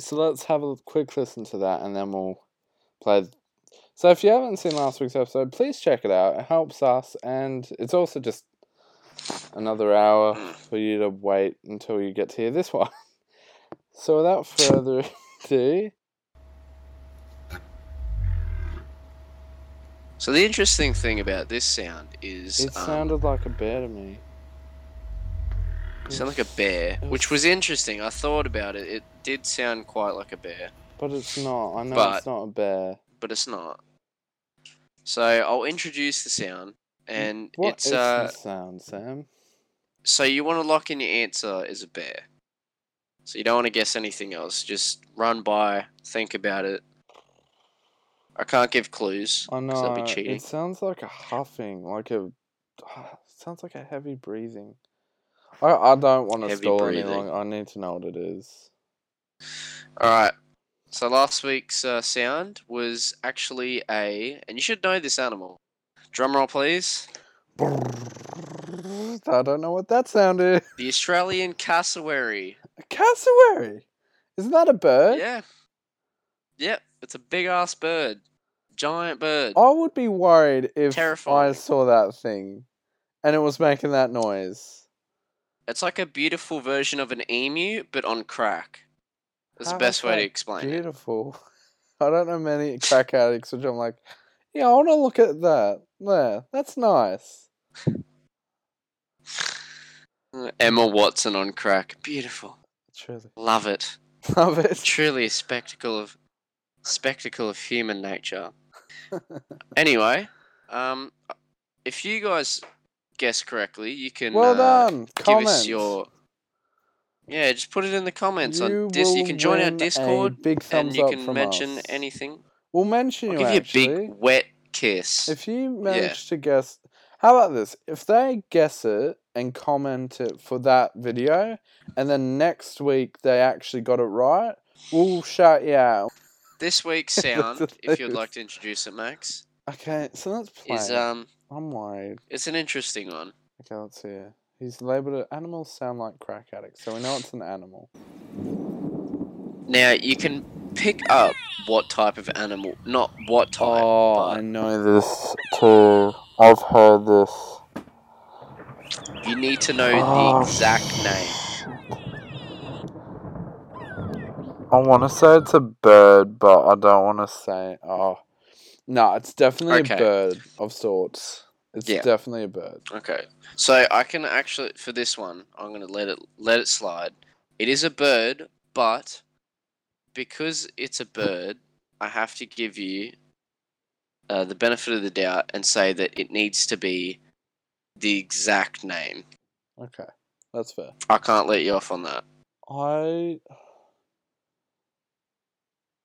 so? Let's have a quick listen to that, and then we'll play. So if you haven't seen last week's episode, please check it out. It helps us, and it's also just another hour for you to wait until you get to hear this one. So without further ado, So the interesting thing about this sound is it um, sounded like a bear to me. It sounded like a bear, which was interesting. I thought about it. It did sound quite like a bear, But it's not. I know But- it's not a bear. but it's not. So I'll introduce the sound, and What it's is uh. the sound, Sam? So you want to lock in your answer as a bear. So you don't want to guess anything else. Just run by, think about it. I can't give clues. I know. that'd be cheating. It sounds like a huffing, like a. sounds like a heavy breathing. I I don't want to Heavy stall any longer. I need to know what it is. All right. So last week's uh, sound was actually a, and you should know this animal. Drum roll, please. I don't know what that sound is. The Australian cassowary. A cassowary. Isn't that a bird? Yeah. Yep. It's a big ass bird. Giant bird. I would be worried if I saw that thing, and it was making that noise. It's like a beautiful version of an emu, but on crack. That's How the best is way to explain it. Beautiful. I don't know many crack addicts, which I'm like, yeah, I want to look at that. There, that's nice. Emma Watson on crack. Beautiful. Truly, Love it. love it. Truly a spectacle of spectacle of human nature. Anyway, um if you guys guess correctly, you can well uh, done. give Comment. us your Yeah, just put it in the comments You on Dis. You can join our Discord big and you can mention us. anything. We'll mention I'll you give you a big wet kiss. If you manage to guess, how about this? If they guess it and comment it for that video, and then next week they actually got it right, we'll shout you out. This week's sound, if you'd like to introduce it, Max, Okay, so let's play. is um I'm worried. it's an interesting one. Okay, let's see. He's labelled it animals sound like crack addicts, so we know it's an animal. Now you can pick up what type of animal, not what type. Oh, but I know this too. I've heard this. you need to know Oh, the exact name. I want to say it's a bird, but I don't want to say. Oh, no, it's definitely Okay. a bird of sorts. It's Yeah. definitely a bird. Okay, so I can actually for this one, I'm gonna let it let it slide. It is a bird, but because it's a bird, I have to give you uh, the benefit of the doubt and say that it needs to be the exact name. Okay, that's fair. I can't let you off on that. I.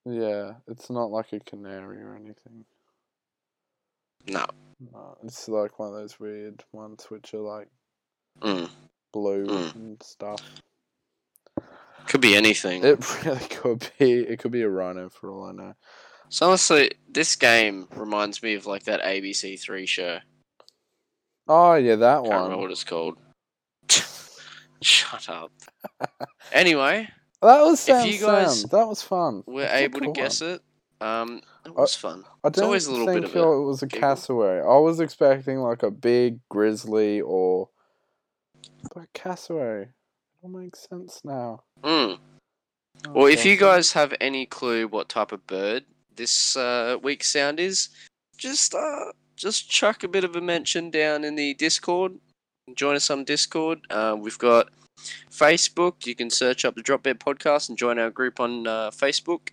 Yeah, it's not like a canary or anything. No. No, it's like one of those weird ones which are like Mm. blue Mm. and stuff. Could be anything. It really could be. It could be a rhino for all I know. so honestly, this game reminds me of like that ABC Three show. Oh yeah, that Can't remember one. what it's called. Shut up. anyway, That was If Sam you guys Sam. That was fun. we're That's able cool to guess one. it. Um, it was fun. I It's always a little think bit of a it was a giggle. cassowary. I was expecting like a big grizzly or but cassowary. It all makes sense now. Mm. Oh, Well, if you guys have any clue what type of bird this uh, week's sound is, just uh, just chuck a bit of a mention down in the Discord. Join us on Discord. Uh, we've got Facebook. You can search up the Drop Dead Podcast and join our group on uh, Facebook.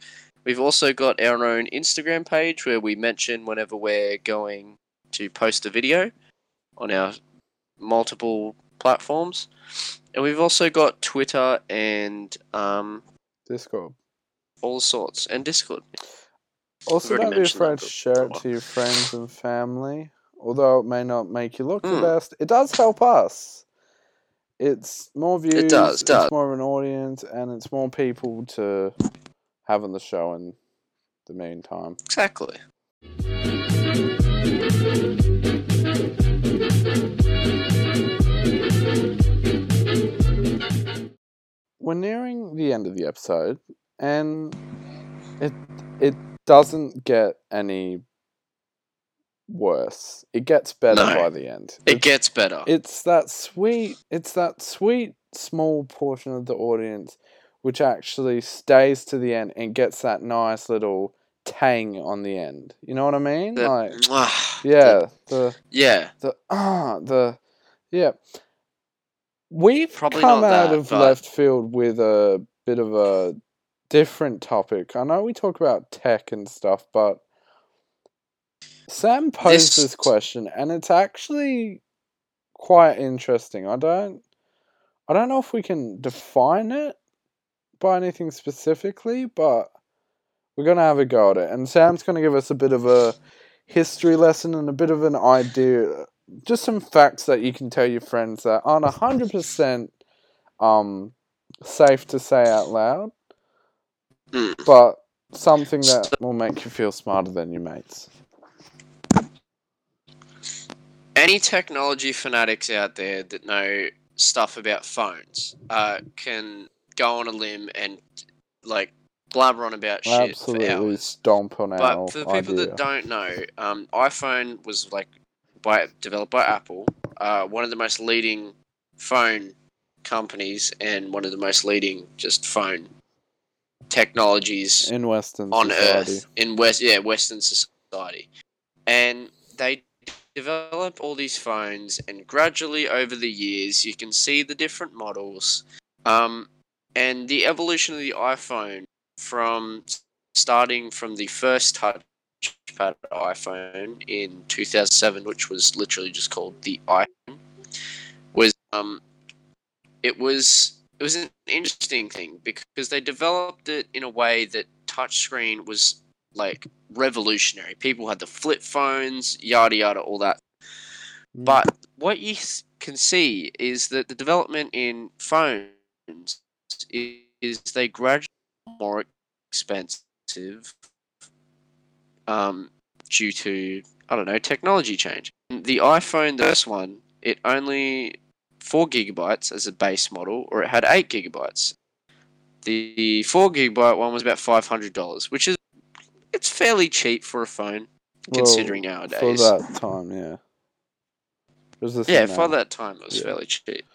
We've also got our own Instagram page where we mention whenever we're going to post a video on our multiple platforms. And we've also got Twitter and um, Discord. all sorts and Discord. Also, don't be afraid to share it to your friends and family. Although it may not make you look the Mm. best, it does help us. It's more views. does, does. It's more of an audience, and it's more people to have on the show in the meantime. Exactly. we're nearing the end of the episode, and it it doesn't get any worse. It gets better No. by the end. It It's- gets better. it's that sweet. It's that sweet small portion of the audience which actually stays to the end and gets that nice little tang on the end. You know what I mean? The- like, Mwah. yeah, the yeah. the ah the yeah. We've Probably come out that, of but- left field with a bit of a different topic. I know we talk about tech and stuff, but Sam posed This- this question, and it's actually quite interesting. I don't, I don't know if we can define it by anything specifically, but we're gonna have a go at it. And Sam's gonna give us a bit of a history lesson and a bit of an idea, just some facts that you can tell your friends that aren't hundred percent um safe to say out loud, Mm. but something that will make you feel smarter than your mates. Any technology fanatics out there that know stuff about phones uh, can go on a limb and like blabber on about shit for Absolutely hours. stomp on our But for the people idea. that don't know, um, iPhone was like by developed by Apple, uh, one of the most leading phone companies and one of the most leading just phone technologies in Western on society. Earth in West, yeah, Western society, and they develop all these phones, and gradually over the years, you can see the different models, um, and the evolution of the iPhone from starting from the first touchpad iPhone in 2007, which was literally just called the iPhone, was um, it was it was an interesting thing because they developed it in a way that touchscreen was like revolutionary. People had the flip phones, yada yada, all that. Mm. But what you can see is that the development in phones is, is they gradually more expensive um, due to I don't know technology change. The iPhone, the first one, it only four gigabytes as a base model, or it had eight gigabytes. The four gigabyte one was about five hundred dollars, which is it's fairly cheap for a phone considering For nowadays. that time, yeah. Yeah, for that time it was Yeah. fairly cheap.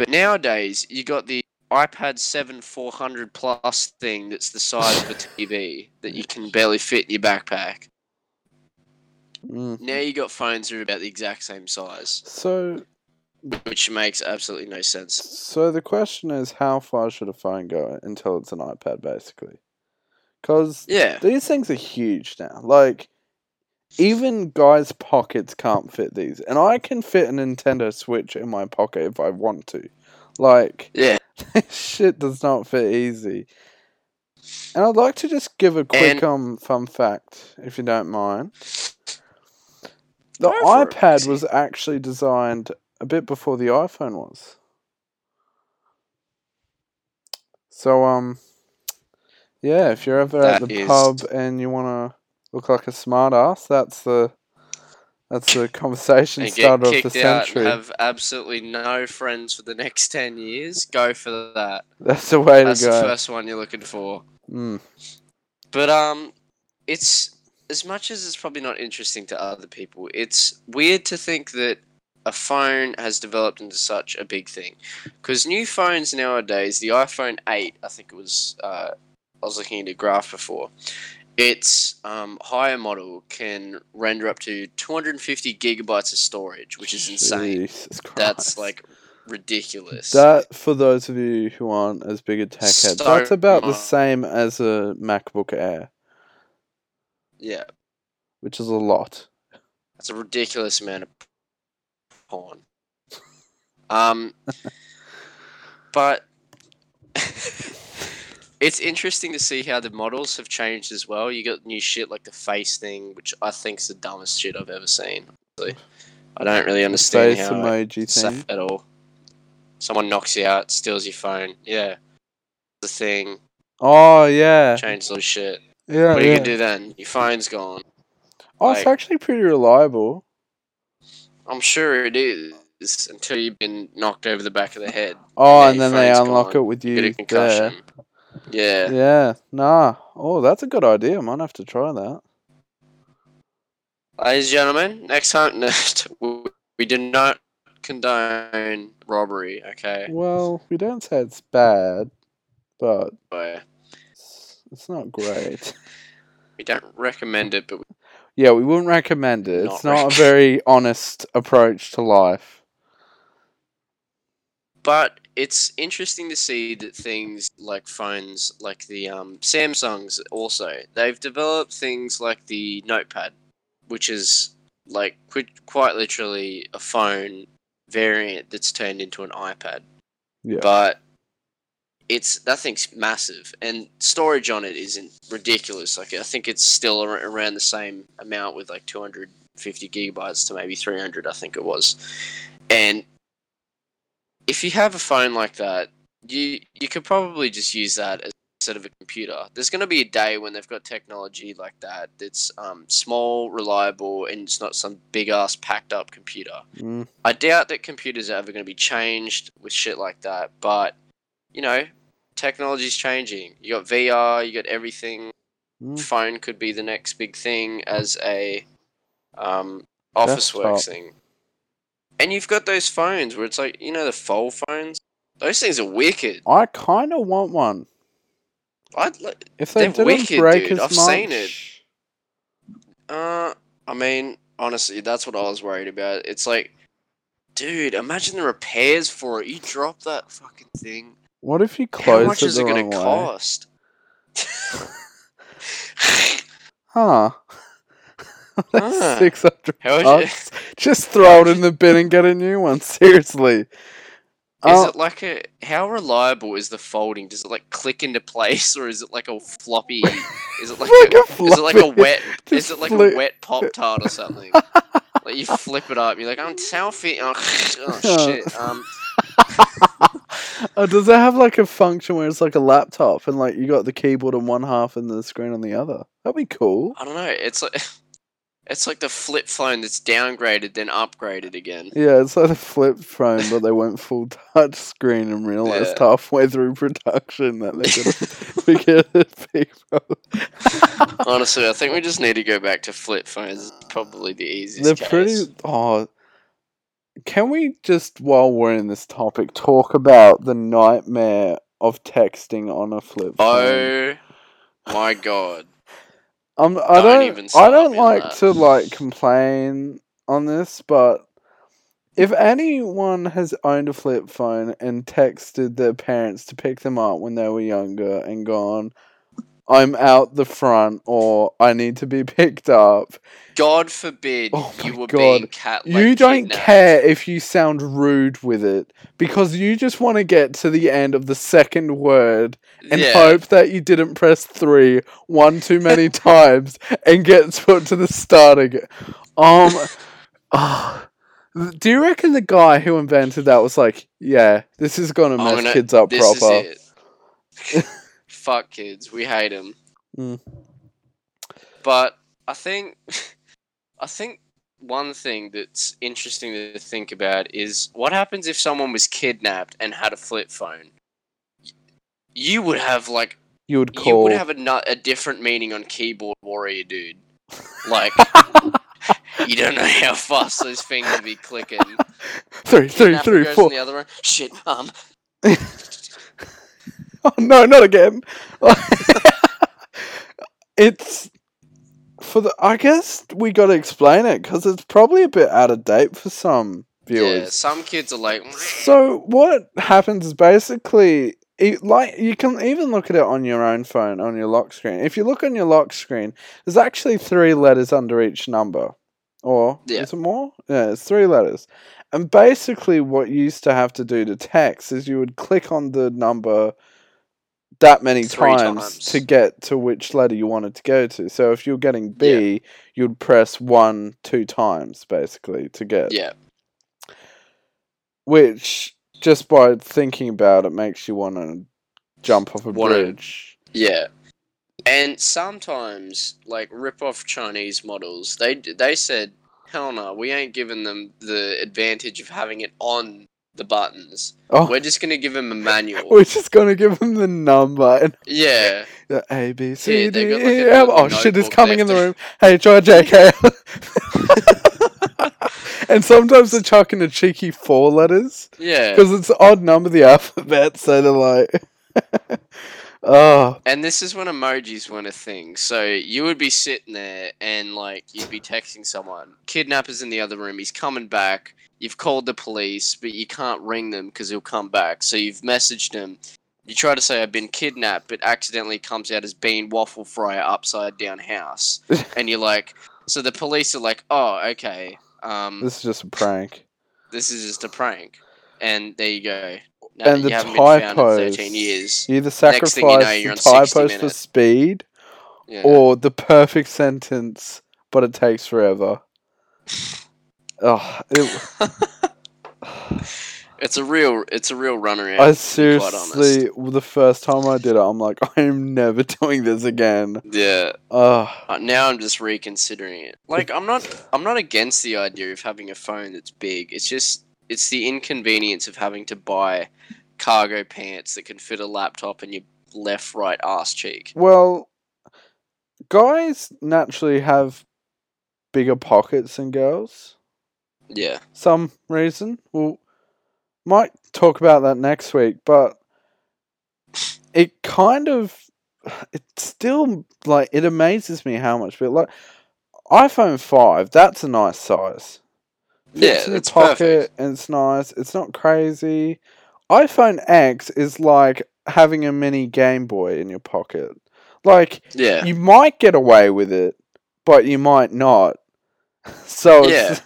But nowadays you got the iPad 7 400 plus thing that's the size of a TV that you can barely fit in your backpack. Mm. Now you got phones that are about the exact same size, So, which makes absolutely no sense. so the question is, how far should a phone go until it's an iPad, basically? Because Yeah, these things are huge now. Like, even guys' pockets can't fit these, and I can fit a Nintendo Switch in my pocket if I want to. Like, yeah. This shit does not fit easy. And I'd like to just give a quick And- um fun fact, if you don't mind. The Go iPad was actually designed a bit before the iPhone was. So um yeah, if you're ever at the is- pub and you wanna look like a smart ass, that's the that's the conversation starter of the century. have absolutely no friends for the next 10 years, go for that. That's the way That's to go. That's the first one you're looking for. Mm. But um, it's as much as it's probably not interesting to other people. It's weird to think that a phone has developed into such a big thing, because new phones nowadays, the iPhone eight, I think it was. Uh, I was looking at a graph before. Its um, higher model can render up to 250 gigabytes of storage, which is insane. That's like ridiculous. That, for those of you who aren't as big a tech head, So that's about the same as a MacBook Air, yeah, which is a lot. That's a ridiculous amount of porn. Um, but it's interesting to see how the models have changed as well. You got new shit like the face thing, which I think's the dumbest shit I've ever seen. honestly. I don't really understand Face how emoji it's thing. at all. Someone knocks you out, steals your phone. Yeah, the thing Oh yeah, Change all the shit. yeah, What are you gonna do then? Your phone's gone. Oh, it's actually pretty reliable. I'm sure it is until you've been knocked over the back of the head. Oh, Yeah, and then they unlock gone. it with you concussion. there. Yeah. Yeah, nah. Oh, that's a good idea. I might have to try that. Ladies and gentlemen, next time we- we do not condone robbery, okay? Well, we don't say it's bad, but But it's, it's not great. we don't recommend it, but we, yeah, we wouldn't recommend it. It's Not not a very honest approach to life. but it's interesting to see that things like phones, like the um, Samsungs, also they've developed things like the Notepad, which is like quite literally a phone variant that's turned into an iPad. Yeah. But it's that thing's massive, and storage on it isn't ridiculous. Like I think it's still around the same amount with like 250 gigabytes to maybe 300. I think it was, and if you have a phone like that, you you could probably just use that as instead of a computer. There's going to be a day when they've got technology like that that's um, small, reliable, and it's not some big ass packed up computer. Mm. I doubt that computers are ever going to be changed with shit like that, but you know, technology's changing. You got VR, you got everything. Mm. Phone could be the next big thing as a um, office works thing. And you've got those phones where it's like, you know, the fold phones. Those things are wicked. I kind of want one. I'd li- If they They're didn't wicked, break dude. as I've much, seen it. Uh, I mean, honestly, that's what I was worried about. It's like, dude, imagine the repairs for it. You drop that fucking thing. What if you close How much it is it going to cost? Huh? Six hundred How would you- bucks. Just throw it in the bin and get a new one. Seriously. Is Uh, it like a how reliable is the folding? Does it like click into place, or is it like a floppy? Is it like, Like a, a is it like a wet? Is it like flip- a wet pop tart or something? like you flip it up, you're like, I'm selfie. Oh, oh shit. Um, oh, does it have like a function where it's like a laptop and like you got the keyboard on one half and the screen on the other? That'd be cool. I don't know. It's like it's like the flip phone that's downgraded then upgraded again. Yeah, it's like a flip phone, but they went full touch screen and realized Yeah. halfway through production that they could it people. Honestly, I think we just need to go back to flip phones. It's probably the easiest. They're case. pretty. Oh, can we just, while we're in this topic, talk about the nightmare of texting on a flip phone? Oh my god. Um, I Don't don't. even I don't like that. to like complain on this, but if anyone has owned a flip phone and texted their parents to pick them up when they were younger and gone, I'm out the front or I need to be picked up. God forbid Oh you were God. being cat. Like, you don't kidnapped. care if you sound rude with it because you just want to get to the end of the second word and yeah. hope that you didn't press three one too many times and get put to the start again. Um, ah. do you reckon the guy who invented that was like, yeah, this is gonna mess gonna- kids up proper? Fuck kids. We hate them. Mm. But I think, I think one thing that's interesting to think about is what happens if someone was kidnapped and had a flip phone. You would have like You would call. you would have a, nu- a different meaning on keyboard warrior, dude. Like you don't know how fast those things fingers be clicking. three, three, three, four. in the other room. Shit, um, Oh no, not again. it's for the. I guess we got to explain it because it's probably a bit out of date for some viewers. yeah. Some kids are like, So what happens is basically. It, like you can even look at it on your own phone on your lock screen. If you look on your lock screen, there's actually three letters under each number, or Yeah. is it more? Yeah, it's three letters. And basically, what you used to have to do to text is you would click on the number that many times, times. to get to which letter you wanted to go to. So if you're getting B, you'd press one two times basically to get. yeah, Which just by thinking about it makes you want to jump off a Wanna- bridge. yeah. And sometimes, like rip off Chinese models, they they said, "Hell no, we ain't giving them the advantage of having it on the buttons. Oh, We're just gonna give him a manual." we're just gonna give him the number and yeah, the A B C Yeah, D got, like, E a F. little Oh shit! It's coming in the room. Hey, George, J.K. and sometimes they're chucking a cheeky four letters yeah. because it's odd number the alphabet. So they're like, oh, And this is when emojis weren't a thing. So you would be sitting there and like you'd be texting someone. Kidnapper's in the other room. He's coming back. You've called the police, but you can't ring them because he'll come back. So you've messaged him. You try to say I've been kidnapped, but accidentally comes out as bean waffle fryer upside down house. and you're like, so the police are like, oh okay, um, this is just a prank. this is just a prank. And there you go. No, and you the haven't been found in typos. 13 years. You either thing you sacrifice know, the on 60 typos for speed Yeah. or the perfect sentence, but it takes forever. Oh, it, It's a real, it's a real runaround. I to be quite honest. seriously, the first time I did it, I'm like, I am never doing this again. Yeah. Oh, Uh, now I'm just reconsidering it. Like I'm not, I'm not against the idea of having a phone that's big. It's just, it's the inconvenience of having to buy cargo pants that can fit a laptop in your left, right ass cheek. well, guys naturally have bigger pockets than girls. Yeah. Some reason. We'll might talk about that next week, but it kind of it still like it amazes me how much but like iPhone five, that's a nice size. Yeah, Fits in your it's pocket perfect. and it's nice. It's not crazy. iPhone X is like having a mini Game Boy in your pocket. Like Yeah. you might get away with it, but you might not. So it's, Yeah.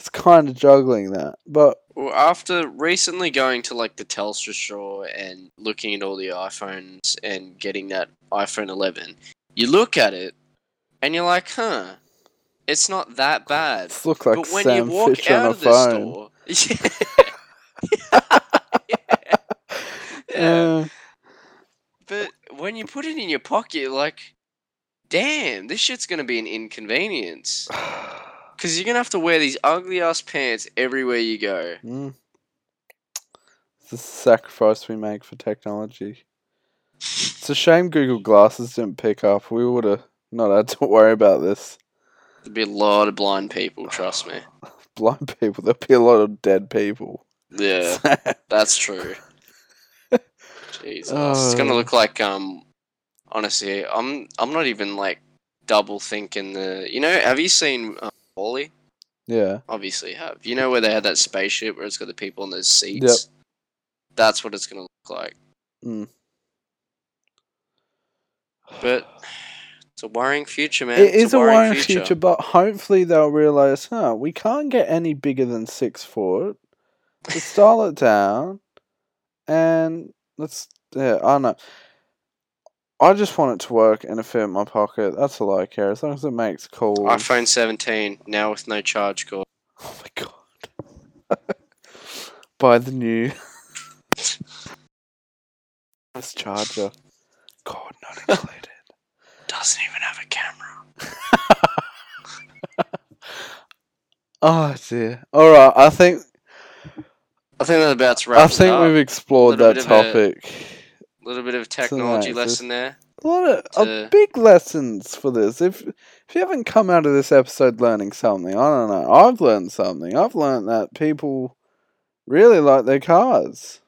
It's kind of juggling that. But Well, after recently going to like the Telstra store and looking at all the iPhones and getting that iPhone 11, you look at it and you're like, huh, it's not that bad. it looks like but when Sam you walk Fisher out a of the phone. store, yeah. Yeah. Uh, But when you put it in your pocket, like, damn, this shit's gonna be an inconvenience. Because you're gonna have to wear these ugly ass pants everywhere you go. mm. It's a sacrifice we make for technology. It's a shame Google Glasses didn't pick up. We would have not had to worry about this. There'd be a lot of blind people, trust me. Blind people, there'll be a lot of dead people. Yeah, that's true. Jesus, it's gonna Oh. look like um. Honestly, I'm I'm not even like double thinking the. You know, have you seen um, WALL-E? yeah. Obviously, have. You know where they had that spaceship where it's got the people in those seats. Yep. That's what it's gonna look like. Mm. But it's a worrying future, man. It It's is a worrying future. but hopefully they'll realise, huh, we can't get any bigger than six foot. Let's dial it down, and let's. Yeah, I don't know. I just want it to work and it fit in my pocket. That's all I care. As long as it makes calls. iPhone 17 now with no charge cord. Oh my god. Buy the new. this charger. Cord not included. Doesn't even have a camera. oh dear. Alright, I think I think that's about to I wrap it think up. we've explored Little that bit of a- topic. A little bit of technology Tonight, lesson there. A lot of to- big lessons for this. If if you haven't come out of this episode learning something, I don't know. I've learned something. I've learned that people really like their cars.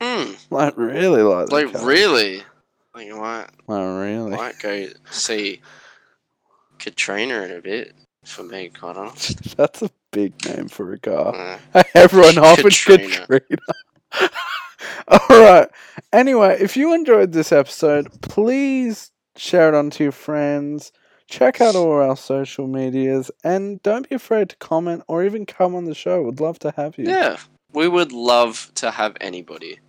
Hmm. Like really like their Like cars. really? Like you might Like really. might go see Katrina in a bit. For me, quite honest. That's a big name for a car. Uh, Everyone off with Katrina. Katrina. Alright. Anyway, if you enjoyed this episode, please share it on to your friends. Check out all our social medias and don't be afraid to comment or even come on the show. We'd love to have you. yeah, we would love to have anybody.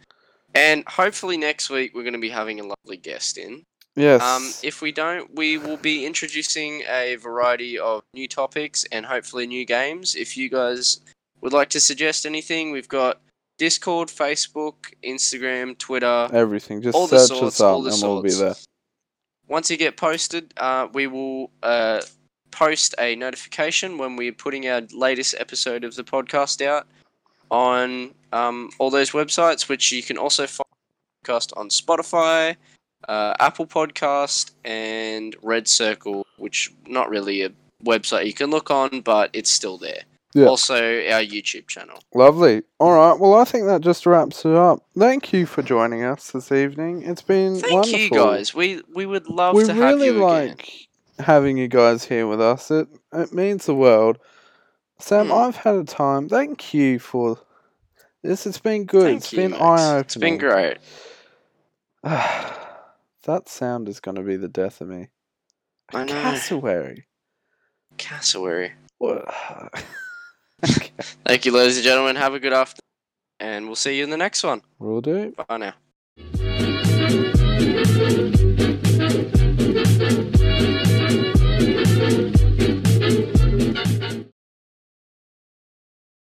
And hopefully next week we're going to be having a lovely guest in. Yes. Um, if we don't, we will be introducing a variety of new topics and hopefully new games. If you guys would like to suggest anything, we've got Discord, Facebook, Instagram, Twitter. Everything. Just all the search sorts, us up all the and we'll be there. sorts. Once you get posted, uh, we will uh, post a notification when we're putting our latest episode of the podcast out on um, all those websites, which you can also find podcast on Spotify, uh, Apple Podcast, and Red Circle, which not really a website you can look on, but it's still there. Yeah. Also, our YouTube channel. Lovely. All right. Well, I think that just wraps it up. Thank you for joining us this evening. It's been Thank wonderful. you guys. We we would love we to have you. Really like again. having you guys here with us. It it means the world. Sam, Hmm. I've had a time. Thank you for this. It's been good. Thank it's you, been eye opening. It's been great. that sound is going to be the death of me. I know. Cassowary. Cassowary. What? Thank you, ladies and gentlemen. Have a good afternoon, and we'll see you in the next one. Will do. Bye now.